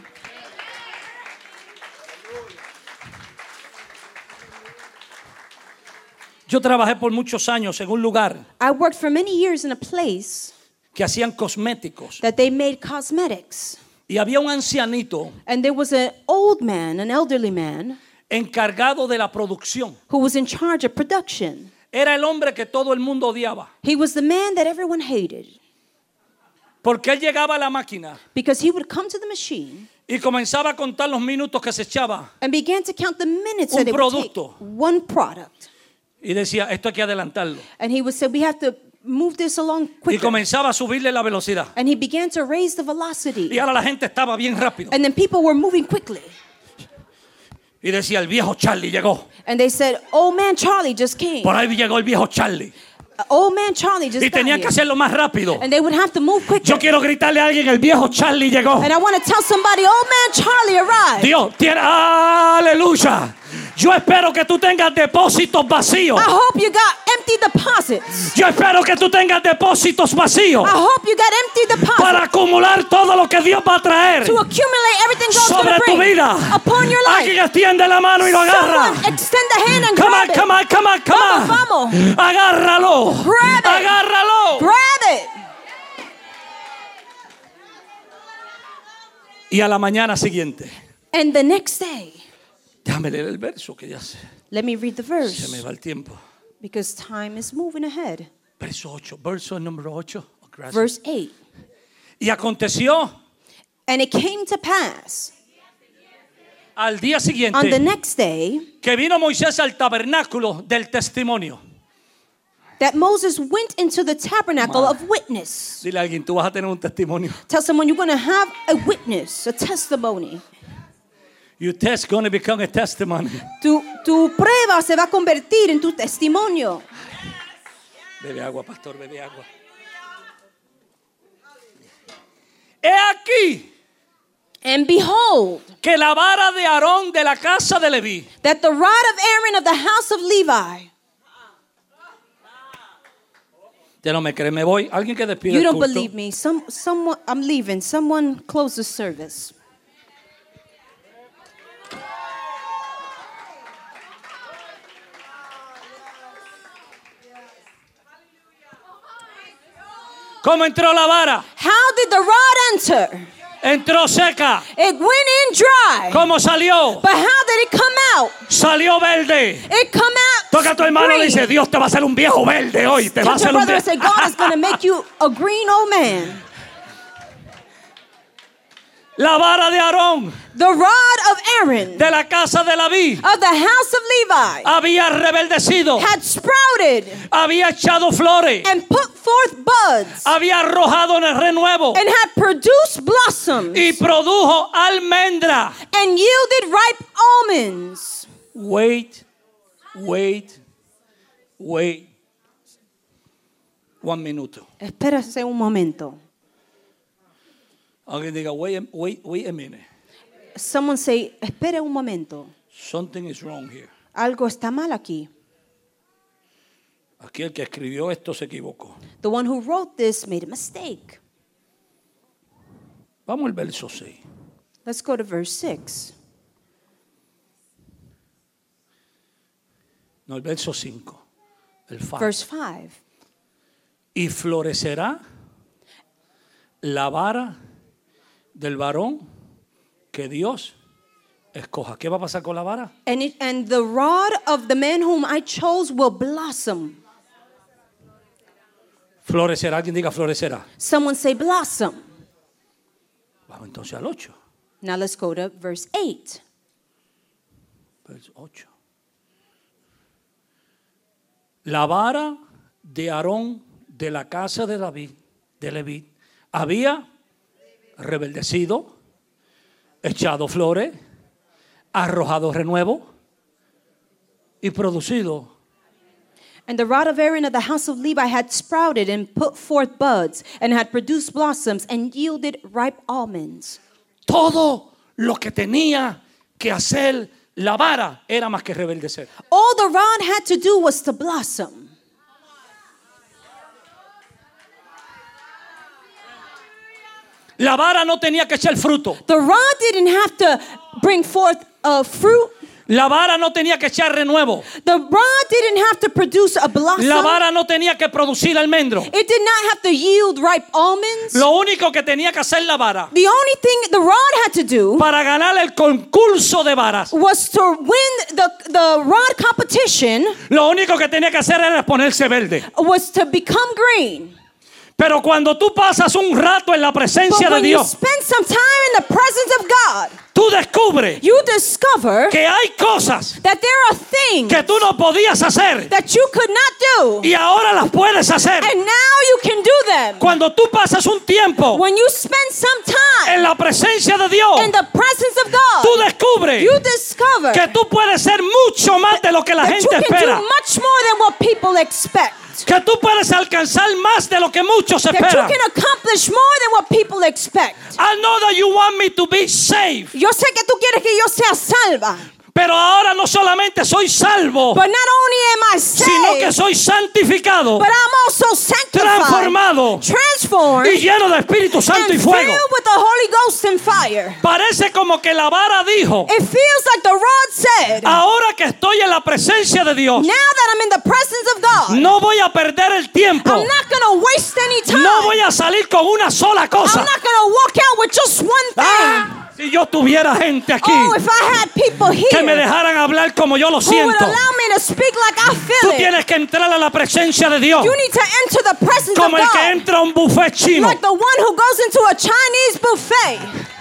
Yo trabajé por muchos años en un lugar I worked for many years in a place que hacían cosméticos. that they made cosmetics. Y había un ancianito And there was an old man, an elderly man, encargado de la producción. who was in charge of production. Era el hombre que todo el mundo odiaba. He was the man that everyone hated Porque él llegaba a la máquina because he would come to the machine y comenzaba a contar los minutos que se echaba. and began to count the minutes Un that it would take. producto. One product. Y decía, esto hay que adelantarlo. And he would say, we have to move this along Y quicker. comenzaba a subirle la velocidad. And he began to raise the velocity. Y ahora la gente estaba bien rápido. And then people were moving quickly. Y decía, el viejo Charlie llegó. And they said, old man Charlie just came. Por ahí llegó el viejo Charlie. Old man Charlie just Y tenían que hacerlo más rápido. And they would have to move quicker. Yo quiero gritarle a alguien, el viejo Charlie llegó. And I want to tell somebody, old man Charlie arrived. Dios tiene, aleluya. Yo espero que tú tengas depósitos vacíos. I hope you got empty deposits. Yo espero que tú tengas depósitos vacíos I hope you got empty deposits para acumular todo lo que Dios va a traer to accumulate everything God's sobre tu vida. upon your Alguien life. extiende la mano y lo agarra. Someone extend the hand and Come grab on, it. come on, come on, come on. Vamos. Agárralo. Grab it. Agárralo. Grab it. Y a la mañana siguiente, And the next day, déjame leer el verso que ya se, let me read the se me verse va el tiempo. Because time is moving ahead. Verso 8, verso número 8. Verse 8. Y aconteció And it came to pass al día on the siguiente next day que vino Moisés al tabernáculo del testimonio. that Moses went into the tabernacle of witness. Dile a alguien, tú vas a tener un testimonio. Tell someone you're going to have a witness, a testimony. Your test going to become a testimony. Tu, tu prueba se va a convertir en tu testimonio. Bebe agua, pastor, bebe agua. He aquí And behold, que la vara de Aarón de la casa de Leví that the rod of Aaron of the house of Levi, Ya no me cree, me voy. Alguien que despide you el don't culto. believe me. Some, someone, I'm leaving. Someone close the service. ¿Cómo entró la vara? How did the rod enter? Entró seca. It went in dry. ¿Cómo salió? But how did it come out. Salió verde. It come out. Toca a tu hermano y dice, Dios te va a hacer un viejo verde hoy. Te va a hacer un brother and say, viejo. God is going to make you a green old man. La vara de Aarón, The rod of Aaron de la casa de David, of the house of Levi había rebeldecido, had sprouted había echado flores, and put forth buds había arrojado en el renuevo and had produced blossoms y produjo almendra. and yielded ripe almonds. Wait, wait, wait. One minuto. Espérase un momento. Alguien diga, wait, wait, wait a minute. Someone say, espere un momento. Something is wrong here. Algo está mal aquí. Aquí el que escribió esto se equivocó. The one who wrote this made a mistake. Vamos al verso 6. Let's go to verse 6. No, el verso 5. El 5. Verse 5. Y florecerá la vara del varón que Dios escoja. ¿Qué va a pasar con la vara? And, it, and the rod of the man whom I chose will blossom. Florecerá. Alguien diga florecerá. Someone say blossom. Vamos entonces al 8. Now let's go to verse 8. Verso 8. La vara de Aarón de la casa de David, de Leví, había rebeldecido, echado flores, arrojado renuevo y producido And the rod of Aaron of the house of Levi had sprouted and put forth buds and had produced blossoms and yielded ripe almonds. todo lo que tenía que hacer la vara era más que rebeldecer. All the rod had to do was to blossom. La vara no tenía que echar fruto. The rod didn't have to bring forth a fruit. La vara no tenía que echar renuevo. The rod didn't have to produce a blossom. La vara no tenía que producir almendro. It did not have to yield ripe almonds. Lo único que tenía que hacer la vara The only thing the rod had to do para ganar el concurso de varas, was to win the, the rod competition lo único que tenía que hacer era ponerse verde. was to become green. Pero cuando tú pasas un rato en la But presencia de Dios, spend some time in the presence of God, tú descubres you discover que hay cosas that there are things que tú no podías hacer that you could not do, y ahora las puedes hacer. and now you can do them. Cuando tú pasas un tiempo When you spend some time en la presencia de Dios, in the presence of tú God, descubres you discover que tú puedes ser mucho más de lo que la gente espera. Que tú puedes alcanzar más de lo que muchos That you esperan. can accomplish more than what people expect. I know that you want me to be saved. Yo sé que tú quieres que yo sea salva, Pero ahora no solamente soy salvo, but not only am I sino que soy santificado, but I'm also sanctified, transformado transformed, y lleno de Espíritu Santo y fuego. filled with the Holy Ghost and fire. Parece como que la vara dijo, It feels like the rod said, ahora que estoy en la presencia de Dios, now that I'm in the presence of God, no voy a perder el tiempo, I'm not to waste any time. no voy a salir con una sola I'm cosa. not going to walk out with just one thing. Ah, si yo tuviera gente aquí Oh, if I had people que me here dejaran hablar como yo lo siento, like tú tienes que entrar a la presencia de Dios you need to enter the presence como of el que entra a un buffet chino. like the one who goes into a Chinese buffet.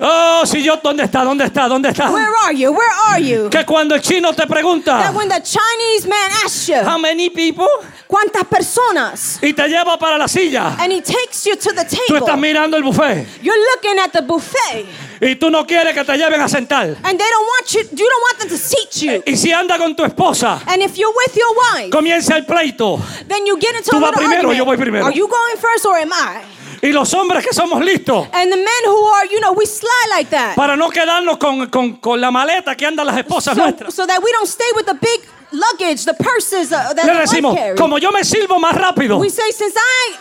Oh, si yo, ¿dónde está? ¿Dónde está? ¿Dónde está? Where are you? Where are you? Que cuando el chino te pregunta, That when the Chinese man asks you, how many people? ¿cuántas personas? Y te lleva para la silla. And he takes you to the Tú estás table. mirando el buffet You're looking at the buffet. y tú no quieres que te lleven a sentar. And they don't want you, you don't want them to seat you. Y si anda con tu esposa, And if you're with your wife, comienza el pleito. then you get into Tú a vas primero, argument. yo voy primero. Are you going first or am I? Y los hombres que somos listos And the men who are, you know, we slide like that. para no quedarnos con, con- con la maleta que andan las esposas So, nuestras. so that we don't stay with the big luggage, the purses uh, that Le decimos, carry. como yo me sirvo más rápido, We say, since I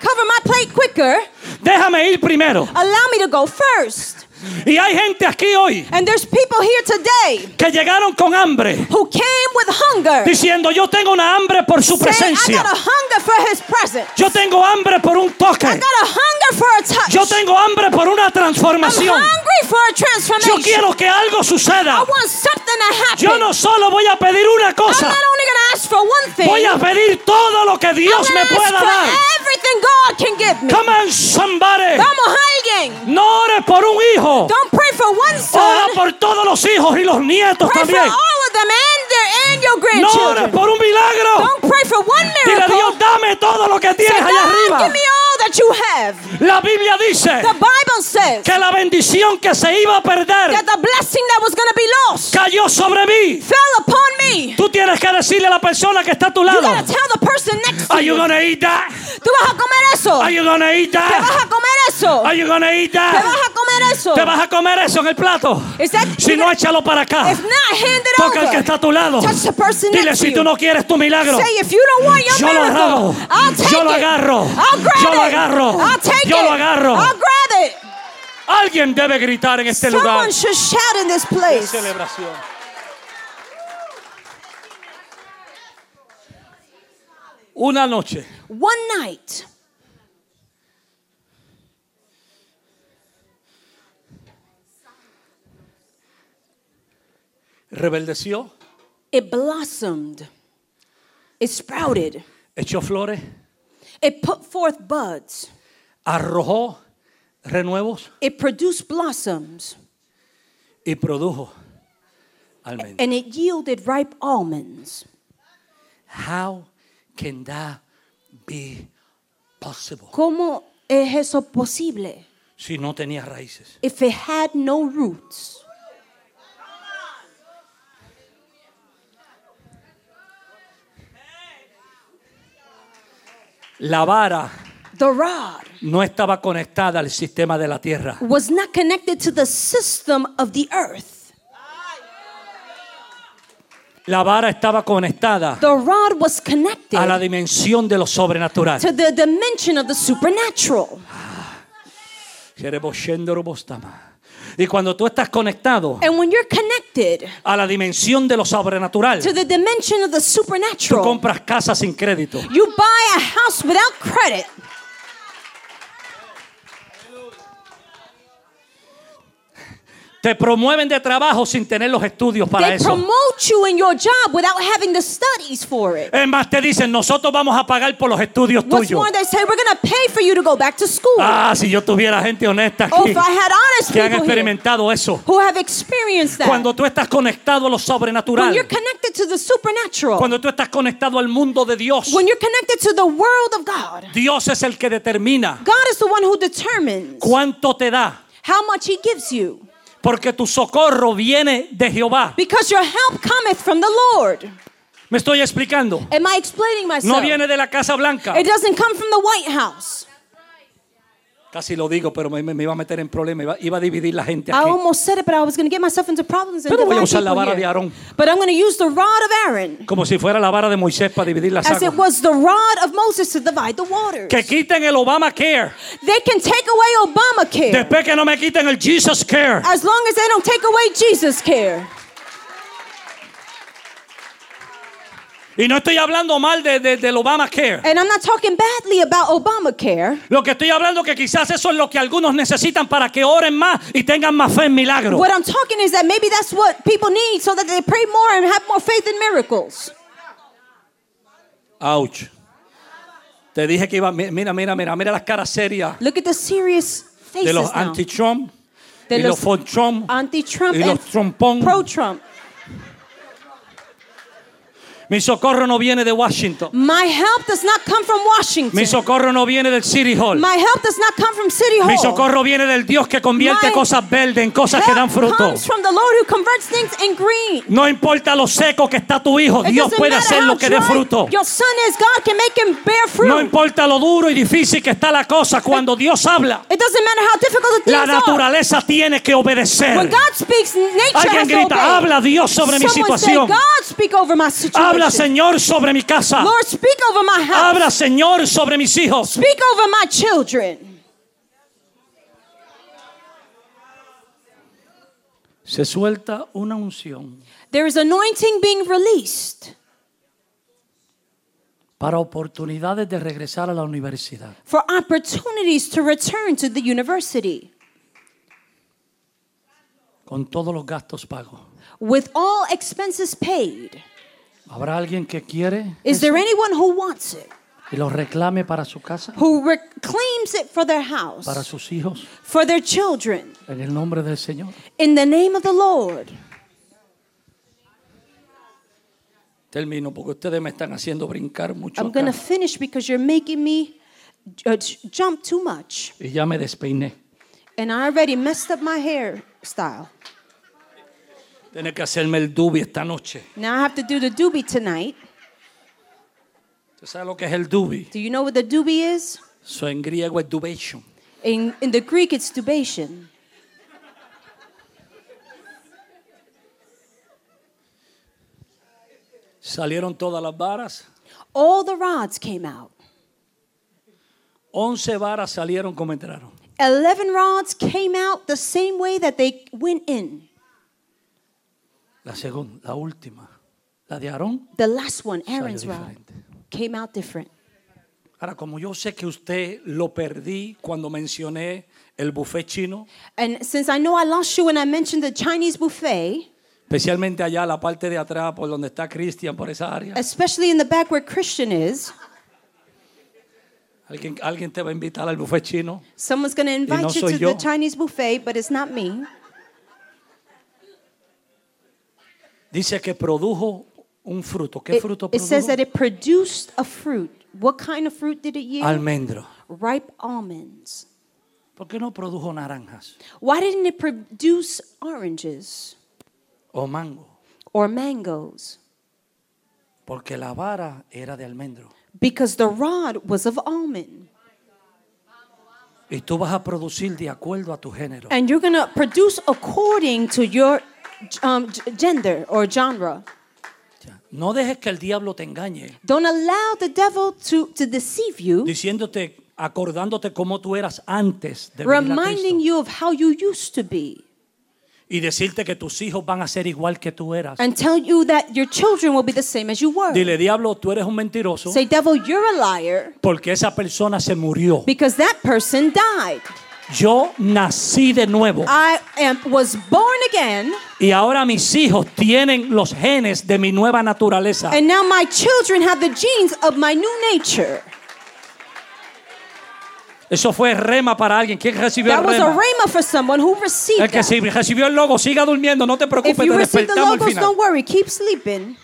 cover my plate quicker, déjame ir primero. allow me to go first. Y hay gente aquí hoy And there's people here today que llegaron con hambre, who came with hunger. diciendo yo tengo una hambre por su saying, I presencia. got a hunger for his presence. Yo tengo hambre por un I toque. got a hunger for a touch. Yo tengo hambre por una I'm transformación. hungry for a Yo quiero que algo I suceda. want something to happen. Yo no solo voy a pedir una I'm cosa, not only going to ask for one thing. voy a pedir todo lo que Dios me ask pueda for dar. everything God can give me. Come on, somebody. Vamos alguien. No ores por un hijo. Don't pray for one Ora son. por todos los hijos y los nietos Pray for también. all of them and their and your No ores por un milagro. Don't pray for one Dile a miracle. Dios, dame todo lo que Say, tienes allá God, give arriba. me all that you have. La Biblia dice The Bible says que la bendición que se iba a perder that the blessing that was going to be lost cayó sobre mí. fell upon me. Tú tienes que decirle a la persona que está a tu You lado. gotta tell the person next to Are you you. gonna eat that? Tú vas a comer eso. Are you gonna eat Te vas that? a comer eso. Are you gonna eat Te vas that? a comer eso. Te vas a comer eso en el plato. That- Si no, échalo para acá. If not, hand it Toca al que está a tu lado. Touch the person Dile next si you. tú no quieres tu milagro. Say if you don't want your Yo lo miracle, agarro. I'll take Yo lo it. agarro. I'll grab Yo lo it. Agarro. I'll take Yo it. lo agarro. I'll grab it. Alguien debe gritar en este lugar. Someone should shout in this place. Celebración. Una noche One night, rebeldeció, it blossomed. It sprouted. echó flores, It put forth buds. arrojó renuevos It produced blossoms. y produjo almendras. And it yielded ripe almonds. How can that be possible ¿Cómo es eso posible? si no tenía raíces? If it had no roots. La vara The rod no estaba conectada al sistema de la tierra. was not connected to the system of the earth. La vara estaba conectada The rod was connected a la dimensión de lo sobrenatural. to the dimension of the supernatural. Y cuando tú estás conectado And when you're connected a la dimensión de lo sobrenatural, to the dimension of the tú supernatural, compras casas sin crédito. you buy a house without credit. Te promueven de trabajo sin tener los estudios para They eso. promote you in your job without having the studies for it. Es más, te dicen, nosotros vamos a pagar por los estudios What's tuyos. more, they say we're going to pay for you to go back to school. Ah, si yo tuviera gente honesta oh, aquí if I had honest que han people here experimentado eso. who have experienced that. Cuando tú estás conectado a lo when sobrenatural, you're connected to the supernatural, cuando tú estás conectado al mundo de Dios, when you're connected to the world of God, Dios es el que determina God is the one who determines cuánto te da. how much He gives you. Porque tu socorro viene de Jehová. Because your help cometh from the Lord. Me estoy explicando. Am I explaining myself? No viene de la Casa Blanca. It doesn't come from the White House. Casi lo digo, pero me, iba a meter en problemas. Iba, iba a dividir la gente I almost said it, but I was going to get myself into problems and Pero voy a usar la vara here. de Aarón. But I'm going to use the rod of Aaron Como si fuera la vara de Moisés para dividir las as it aguas. was the rod of Moses to divide the waters. Que quiten el Obamacare. They can take away Obamacare Después que no me quiten el Jesus Care. as long as they don't take away Jesus care. Y no estoy hablando mal de, de- del Obamacare. And I'm not talking badly about Obamacare. Lo que estoy hablando que quizás eso es lo que algunos necesitan para que oren más y tengan más fe en milagros. What I'm talking is that maybe that's what people need so that they pray more and have more faith in miracles. Ouch. Te dije que iba. mi- Mira, mira, mira, mira las caras serias Look at the serious faces de los anti-Trump De y los los Trump Anti-Trump y los and trompón. pro-Trump. Mi socorro no viene de Washington. My help does not come from Washington. Mi socorro no viene del City Hall. My help does not come from City Hall. Mi socorro viene del Dios que convierte My cosas verdes en cosas que dan fruto. comes from the Lord who converts things in green. No importa lo seco que está tu hijo, It Dios puede hacer lo que dé fruto. Your son is God can make him bear fruit. No importa lo duro y difícil que está la cosa, cuando Dios habla, It doesn't matter how difficult the la things are. naturaleza tiene que obedecer. When God speaks, nature Alguien has to grita, obey. habla Dios sobre mi Someone situación. Say, God speak over my situation. Habla Señor sobre mi casa. Lord, speak over my house. Habla Señor sobre mis hijos. Speak over my children. Se suelta una unción There is anointing being released para oportunidades de regresar a la universidad. for opportunities to return to the university con todos los gastos pagos. with all expenses paid. ¿Habrá alguien que quiere Is there anyone who wants it? y lo reclame para su casa, Who reclaims it for their house, para sus hijos, for their children, en el nombre del Señor? in the name of the Lord? Termino porque ustedes me están haciendo brincar mucho. I'm going to finish because you're making me uh, jump too much. Y ya me despeiné. And I already messed up my hairstyle. Tiene que hacerme el dubi esta noche. Now I have to do the doobie tonight. ¿Usted sabe lo que es el dubi? Do you know what the doobie is? Eso en griego es dubation. In, in the Greek, it's dubation. Salieron todas las varas. All the rods came out. Once varas salieron como entraron. Eleven rods came out the same way that they went in. La segunda, la última, la de Aarón, The last one, salió Aaron's rod, diferente. came out different. Ahora, como yo sé que usted lo perdí cuando mencioné el buffet chino, And since I know I lost you when I mentioned the Chinese buffet, especialmente allá la parte de atrás, por donde está Cristian, por esa área, especially in the back where Christian is, alguien, alguien te va a invitar al buffet chino. someone's going to invite no you soy to yo. the Chinese buffet, but it's not me. Dice que produjo un fruto. ¿Qué It, fruto it says that it produced a fruit. What kind of fruit did it yield? Almendro. Ripe almonds. ¿Por qué no produjo naranjas Why didn't it produce oranges o mango? or mangoes? Porque la vara era de almendro. Because the rod was of almond. Y tú vas a producir de acuerdo a tu género. And you're going to produce according to your um, gender or genre. No dejes que el diablo te engañe Don't allow the devil to, to deceive you, diciéndote, acordándote cómo tú eras antes de venir a reminding Cristo. you of how you used to be, y decirte que tus hijos van a ser igual que tú eras. and tell you that your children will be the same as you were. Dile, diablo, tú eres un mentiroso Say, devil, you're a liar porque esa persona se murió. because that person died. Yo nací de nuevo I am, was born again, y ahora mis hijos tienen los genes de mi nueva naturaleza. and now my children have the genes of my new nature. Eso fue rema para alguien. ¿Quién recibió That el was a rema? for someone who received El que that. recibió el logo, siga durmiendo, no te If preocupes, you te receive the al logos, final. don't worry, keep sleeping.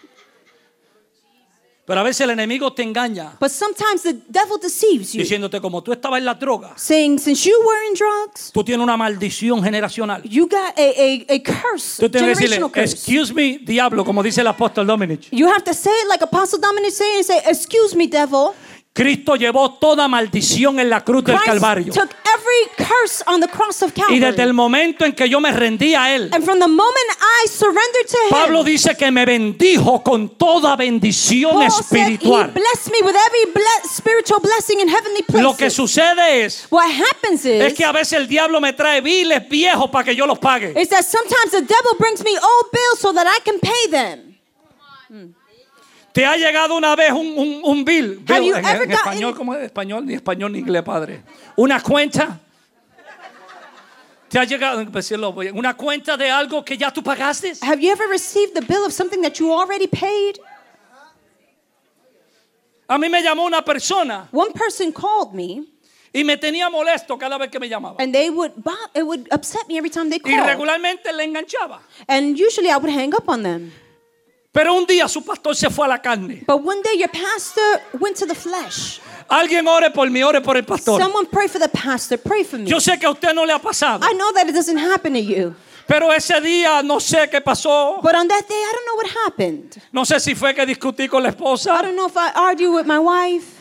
Pero a veces el enemigo te engaña But sometimes the devil deceives you, diciéndote como tú estabas en las drogas, saying, since you were in drugs, tú tienes una maldición generacional. you got a, a, a curse, Tú tienes que decirle, generational curse. excuse me, diablo, como dice el apóstol Dominic. You have to say it like Apostle Dominic say and say, excuse me, devil. Cristo llevó toda maldición en la cruz del Calvario. took every curse on the cross of Y Calvary. desde el momento en que yo me rendí a Él, and from the moment I surrendered to Pablo him, dice que me bendijo con toda bendición Paul espiritual. blessed me with every spiritual blessing in heavenly places. Lo que sucede es, what happens is, es que a veces el diablo me trae biles viejos para que yo los pague. is that sometimes the devil brings me old bills so that I can pay them. ¿Te ha llegado una vez un, un, un bill? Have Bill, you en, ever en español, ¿cómo es español? Ni español ni inglés, padre. Una cuenta. ¿Te ha llegado pues, decirlo, una cuenta de algo que ya tú pagaste? Have you ever received the bill of something that you already paid? A mí me llamó una persona One person called me y me tenía molesto cada vez que me llamaba. and they would it would upset me every time they Y called. regularmente le enganchaba. And usually I would hang up on them. Pero un día su pastor se fue a la carne. But one day your pastor went to the flesh. Alguien ore por mí, ore por el pastor. Someone pray for the pastor, pray for me. Yo sé que a usted no le ha pasado. I know that it doesn't happen to you. Pero ese día no sé qué pasó. But on that day, I don't know what happened. No sé si fue que discutí con la I esposa. don't know if I argued with my wife.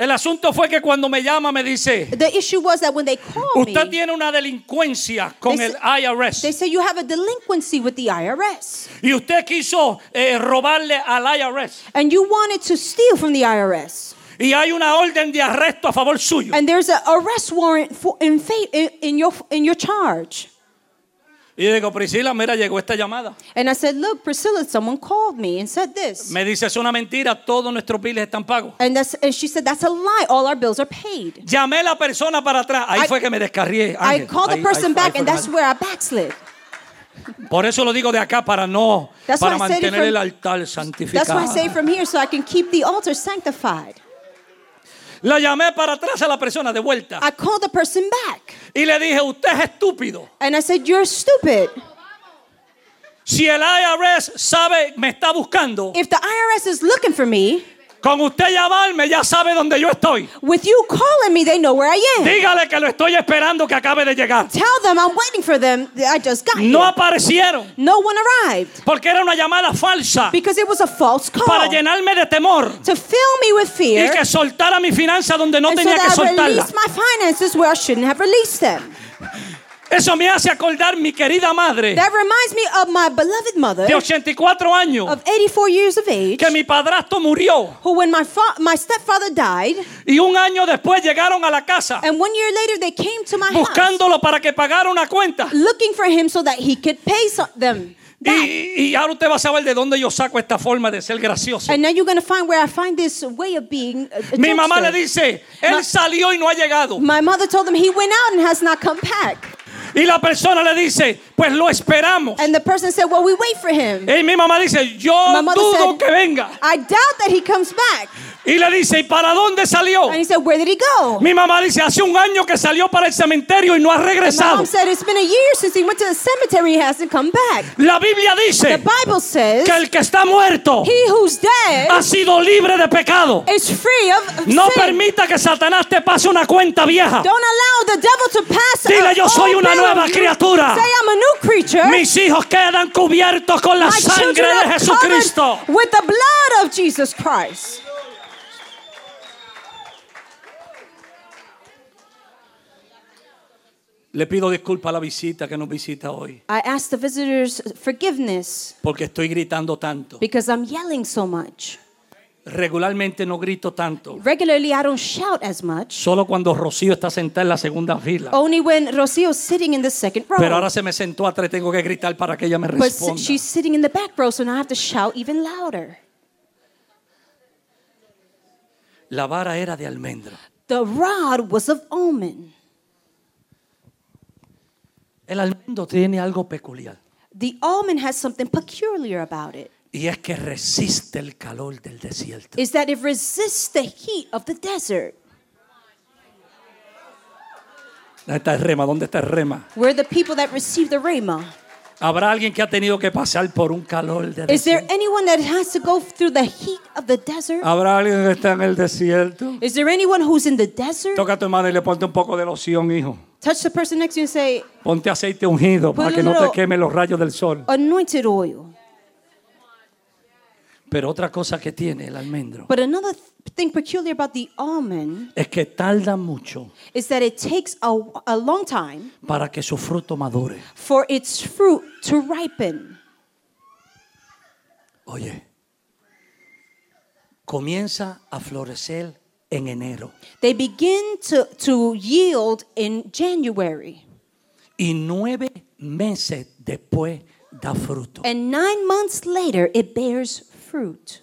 El asunto fue que cuando me llama me dice, The issue was that when they called usted me, tiene una delincuencia con They el say- they IRS. say you have a delinquency with the IRS. Y usted quiso eh, robarle al IRS. And you wanted to steal from the IRS. Y hay una orden de arresto a favor suyo. And there's an arrest warrant for, in, in, your, in your charge. Y digo, Priscila, mira, llegó esta llamada. And I said, Look, Priscilla, someone called me and said this. Me dice, es una mentira, todos nuestros biles están pagos. And, that's, and she said, That's a lie. All our bills are paid. Llamé a la persona para atrás. Ahí I- fue que me descarrié. I Ángel. called the Ahí- person ahí- ahí back, fue and que that's me- where I backslid. Por eso lo digo de acá para no, That's para why I said it mantener from- el altar That's why I santificado. say from here so I can keep the altar sanctified. La llamé para atrás a la persona de vuelta I called the person back y le dije, usted es estúpido. and I said, You're stupid. Si el IRS sabe, me está buscando, If the IRS is looking for me, con usted llamarme ya sabe dónde yo estoy. with you calling me, they know where I am. Dígale que lo estoy esperando que acabe de llegar. Tell them I'm waiting for them. I just got No here. aparecieron No one arrived porque era una llamada falsa because it was a false call para llenarme de temor to fill me with y fear que soltara mi finanza donde no and so tenía que I soltarla. released my finances where I shouldn't have released them. Eso me hace acordar mi querida madre That reminds me of my beloved mother de 84 años of 84 years of age que mi padrastro murió who when my my stepfather died y un año después llegaron a la casa and one year later they came to my house buscándolo para que pagara una cuenta. looking for him so that he could pay them. Y, y ahora usted va a saber de dónde yo saco esta forma de ser gracioso. And now you're going to find where I find this way of being a, a Mi mamá le dice, él Ma- salió y no ha llegado. My mother told him he went out and has not come back. Y la persona le dice, pues lo esperamos. And the person said, Well, we wait for him. Y mi mamá dice, yo dudo said- que venga. I doubt that he comes back. Y le dice, ¿y para dónde salió? And he said, Where did he go? Mi mamá dice, hace un año que salió para el cementerio y no ha My regresado. mom said, It's been a year since he went to the cemetery. He hasn't come back. La Biblia The dice Bible says, que el que está muerto He who's dead ha sido libre de pecado. is free of No sin. permita que Satanás te pase una cuenta vieja. Don't allow the devil to pass Dile, yo soy una nueva criatura. Say I'm a new creature. Mis hijos quedan cubiertos con la My sangre de Jesucristo. with the blood of Jesus Christ. Le pido disculpas a la visita que nos visita hoy, I ask the visitors forgiveness porque estoy gritando tanto. because I'm yelling so much. Regularmente no grito tanto. Regularly, I don't shout as much. Solo cuando Rocío está sentada en la segunda fila. Only when Rocio's sitting in the second row. Pero ahora se me sentó atrás, tengo que gritar para que ella me but responda. she's sitting in the back row, so now I have to shout even louder. La vara era de almendro. The rod was of almond. El almendro tiene algo peculiar. The almond has something peculiar about it. Y es que resiste el calor del desierto. Is that it resists the heat of the desert. ¿Dónde está el rema? ¿Dónde está el rema? We're the people that receive the rhema. ¿Habrá alguien que ha tenido que pasar por un calor de Is there desierto? anyone that has to go through the heat of the desert? ¿Habrá alguien que está en el desierto? Is there anyone who's in the desert? Toca a tu mano y le ponte un poco de loción, hijo. Touch the person next to you and say, Ponte aceite ungido Put para a que no te little- queme los rayos del sol. anointed oil. Pero otra cosa que tiene el almendro But another th- thing peculiar about the almond es que tarda mucho is that it takes a, a long time para que su fruto madure. for its fruit to ripen. Oye, comienza a florecer en enero They begin to, to yield in January. y nueve meses después da fruto. And nine months later, it bears fruit.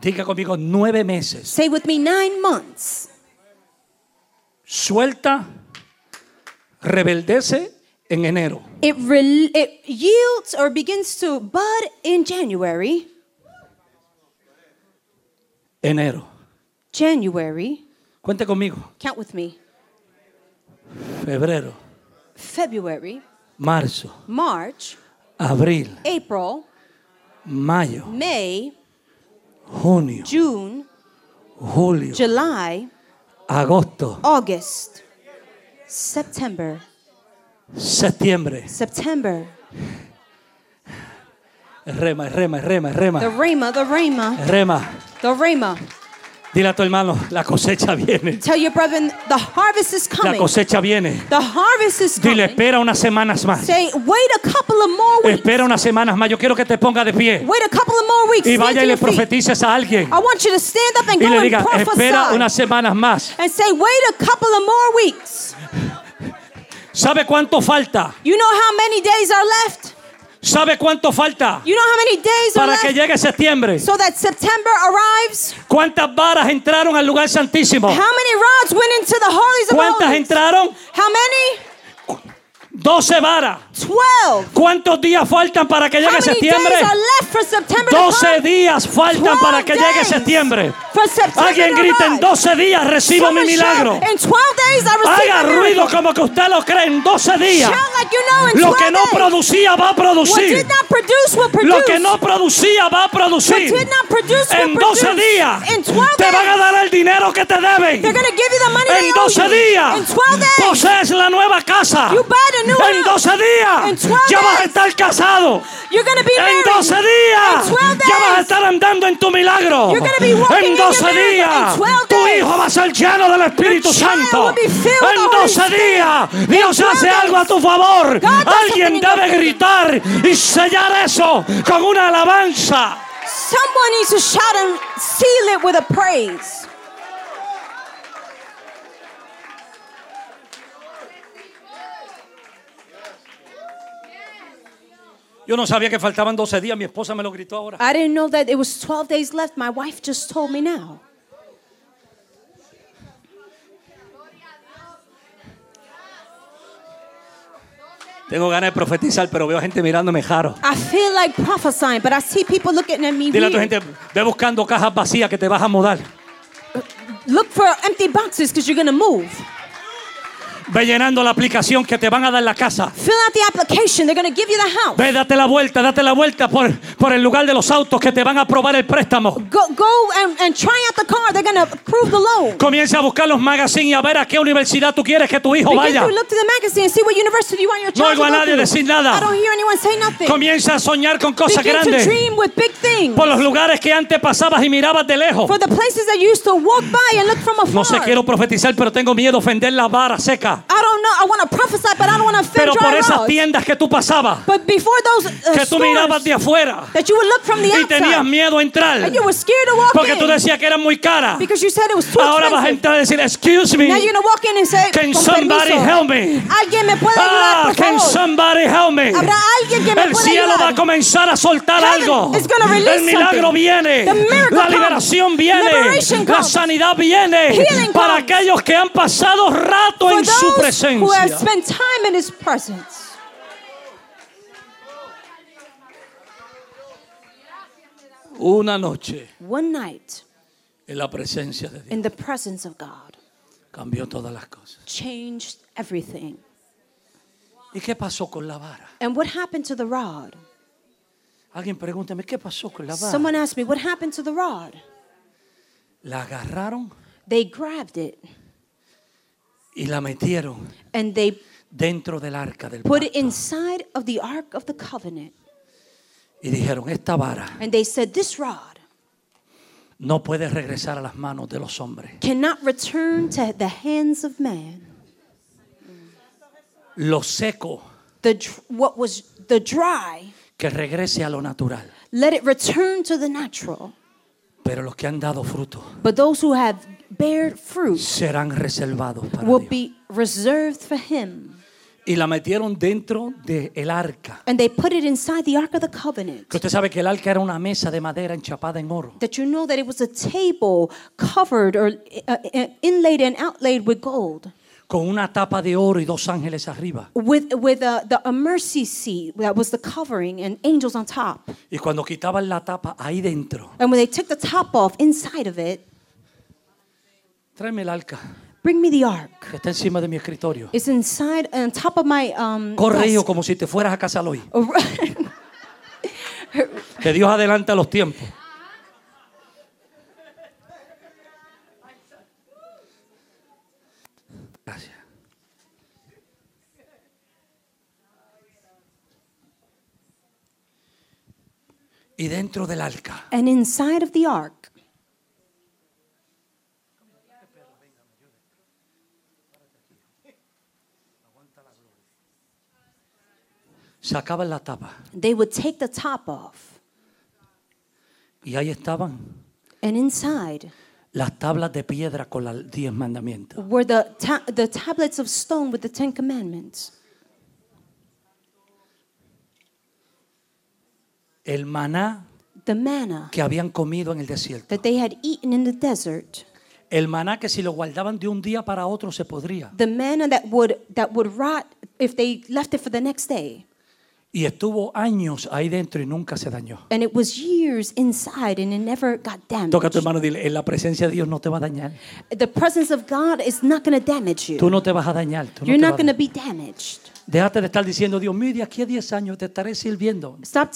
Diga conmigo, nueve meses. Say with me, nine months. Suelta, rebeldece en enero. It, rel it yields or begins to bud in January. Enero. January. Cuente conmigo. Count with me. Febrero, February, marzo, March, abril, April, mayo, May, junio, June, julio, July, agosto, August, September, septiembre. September. Rema, rema, rema, The rema. The Rhema, Rema. the Rhema. Dile a tu hermano, la cosecha viene. Tell your brethren, the harvest is La coming. cosecha viene. The harvest is Dile, coming. espera unas semanas más. Say, wait a couple of more weeks. Espera unas semanas más. Yo quiero que te ponga de pie. Wait a couple of more weeks. Y vaya y le profetices a alguien. I want you to stand up and Y go le and diga, espera prophesy. unas semanas más. And say, wait a couple of more weeks. ¿Sabe cuánto falta? You know how many days are left? ¿Sabe cuánto falta You know how many days are para que left? llegue septiembre? So that September arrives. ¿Cuántas varas entraron al lugar santísimo? How many rods went into the holies of ¿Cuántas holies? entraron? How many? 12 varas. Twelve. ¿Cuántos días faltan para que llegue septiembre? days are left for September to 12 come? días faltan para que 12 llegue septiembre. Alguien grita en arrive. 12 días recibo mi Someone milagro. 12 Haga ruido como que usted lo cree en 12 días. Shout like you know in Lo 12 que no days. producía va a producir. produce. Lo que no producía va a producir. produce En 12 produce. días 12 te van a dar el dinero que te deben. En owe 12 you. días 12 posees la nueva casa. En house. 12 días 12 ya vas a estar casado. En married. 12 días In 12 ya vas a estar andando en tu milagro. En in your 12 miracle. días In 12 tu hijo va a ser lleno del Espíritu Santo. En the Holy 12 días. Dios In 12 hace algo a tu favor. Alguien debe gritar y sellar eso con una alabanza. Someone needs to shout and seal it with a praise. Yo no sabía que faltaban 12 días, mi esposa me lo gritó ahora. I didn't know that it was 12 days left. My wife just told me now. Tengo ganas de profetizar, pero veo gente mirándome jaro. I feel like prophesying, but I see people looking at me Dile a tu weird. gente, ve buscando cajas vacías que te vas a mudar. Look for empty boxes because you're going to move. Ve llenando la aplicación que te van a dar la casa. Fill out the application. They're going to give you the house. Ve, date la vuelta, date la vuelta por, por el lugar de los autos que te van a aprobar el préstamo. Go, go and, and try out the car. They're going to approve the loan. Comienza a buscar los magazines y a ver a qué universidad tú quieres que tu hijo Begin vaya. to look to the magazine and see what university you want your No child oigo a to go nadie to. decir nada. I don't hear anyone say nothing. Comienza a soñar con cosas Begin to grandes. dream with big things. Por los lugares que antes pasabas y mirabas de lejos. For the places that you used to walk by and look from afar. No sé, quiero profetizar, pero tengo miedo de ofender la vara seca. I don't know. I want to prophesy, but I don't want to offend Pero por esas tiendas que tú pasabas, But before those uh, que tú mirabas de afuera that you would look from the y tenías miedo a entrar and you were scared to walk porque in tú decías que eran muy caras. because you said it was too Ahora vas a entrar y decir, excuse me, Now you're gonna walk in and say, can "Con somebody permiso, help me? Alguien me puede Ah, ayudar, por can favor. somebody help me? Habrá alguien que me El pueda cielo ayudar. va a comenzar a soltar Heaven algo. is gonna release El milagro something. viene. The miracle La comes. liberación viene. Liberation La sanidad viene. Healing Para comes. aquellos que han pasado rato For en su those who have presencia. spent time in His presence. Una noche One night en la presencia de Dios in the presence of God cambió todas las cosas. changed everything. ¿Y qué pasó con la vara? And what happened to the rod? Alguien pregúntame, ¿qué pasó con la vara? Someone asked me, what happened to the rod? La agarraron They grabbed it y la metieron and they dentro del arca del put it pacto. inside of the Ark of the Covenant. Y dijeron, esta vara And they said, This rod no puede regresar a las manos de los hombres. cannot return to the hands of man. Lo seco The, dr- what was the dry, que regrese a lo natural. let it return to the natural. Pero los que han dado fruto But those who have bared fruit serán reservados para will Dios. be reserved for him. Y la metieron dentro del arca. And they put it inside the Ark of the Covenant. Que usted sabe que el arca era una mesa de madera enchapada en oro. That you know that it was a table covered or uh, uh, inlaid and outlaid with gold. Con una tapa de oro y dos ángeles arriba. with with a, the, a mercy seat that was the covering and angels on top. Y cuando quitaban la tapa ahí dentro, And when they took the top off, inside of it, tráeme el arca bring me the ark. que está encima de mi escritorio. It's inside on top of my um. Corre hijo como si te fueras a casar hoy. Que Dios adelanta los tiempos. Gracias. Y dentro del arca and inside of the ark, sacaban la tapa they would take the top off, y ahí estaban and inside las tablas de piedra con los diez mandamientos. were the, ta- the tablets of stone with the Ten Commandments. El maná The manna que habían comido en el desierto. that they had eaten in the desert. El maná que si lo guardaban de un día para otro se podría. The manna that would, that would rot if they left it for the next day. Y estuvo años ahí dentro y nunca se dañó. And it was years inside and it never got Toca a tu damaged. hermano y dile, en la presencia de Dios no te va a dañar. The presence of God is not going to damage you. Tú no te vas a dañar. tú no You're te not going to be damaged. Déjate de estar diciendo, Dios mío, de aquí a 10 años te estaré sirviendo. Stop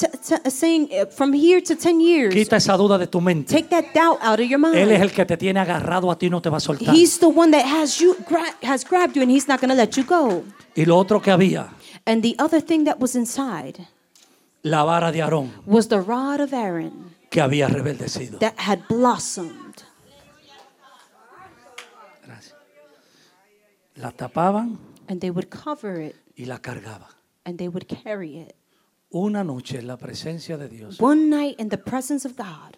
saying uh, from here to 10 years. Quita esa duda de tu mente. Take that doubt out of your Él es mind. el que te tiene agarrado a ti y no te va a soltar. He's the one that has you has grabbed you and he's not going to let you go. Y lo otro que había, And the other thing that was inside la vara de Aarón was the rod of Aaron que había rebeldecido. that had blossomed. Gracias. La tapaban And they would cover it y la cargaban. and they would carry it. Una noche en la presencia de Dios, One night in the presence of God,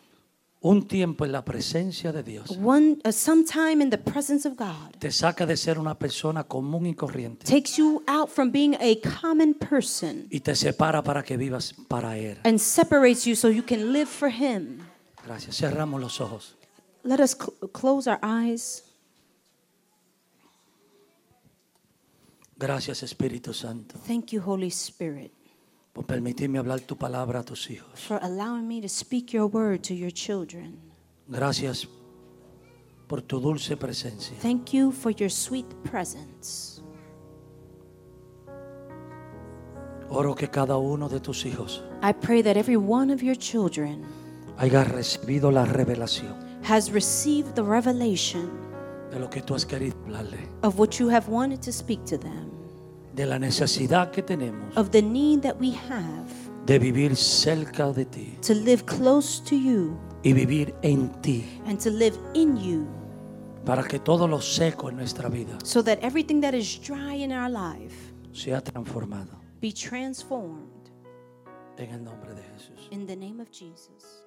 un tiempo en la presencia de Dios, one uh, sometime in the presence of God te saca de ser una persona común y corriente takes you out from being a common person y te separa para que vivas para Él. and separates you so you can live for him. Gracias. Cerramos los ojos. Let us cl- close our eyes. Gracias Espíritu Santo Thank you, Holy Spirit, por permitirme hablar tu palabra a tus hijos. for allowing me to speak your word to your children. Gracias por tu dulce presencia. Thank you for your sweet presence. Oro que cada uno de tus hijos I pray that every one of your children haya recibido la revelación has received the revelation de lo que tú has querido hablarle, of what you have wanted to speak to them, de la necesidad que tenemos of the need that we have de vivir cerca de ti to live close to you y vivir en ti and to live in you para que todo lo seco en nuestra vida so that everything that is dry in our life sea transformado be transformed en el nombre de Jesús. in the name of Jesus.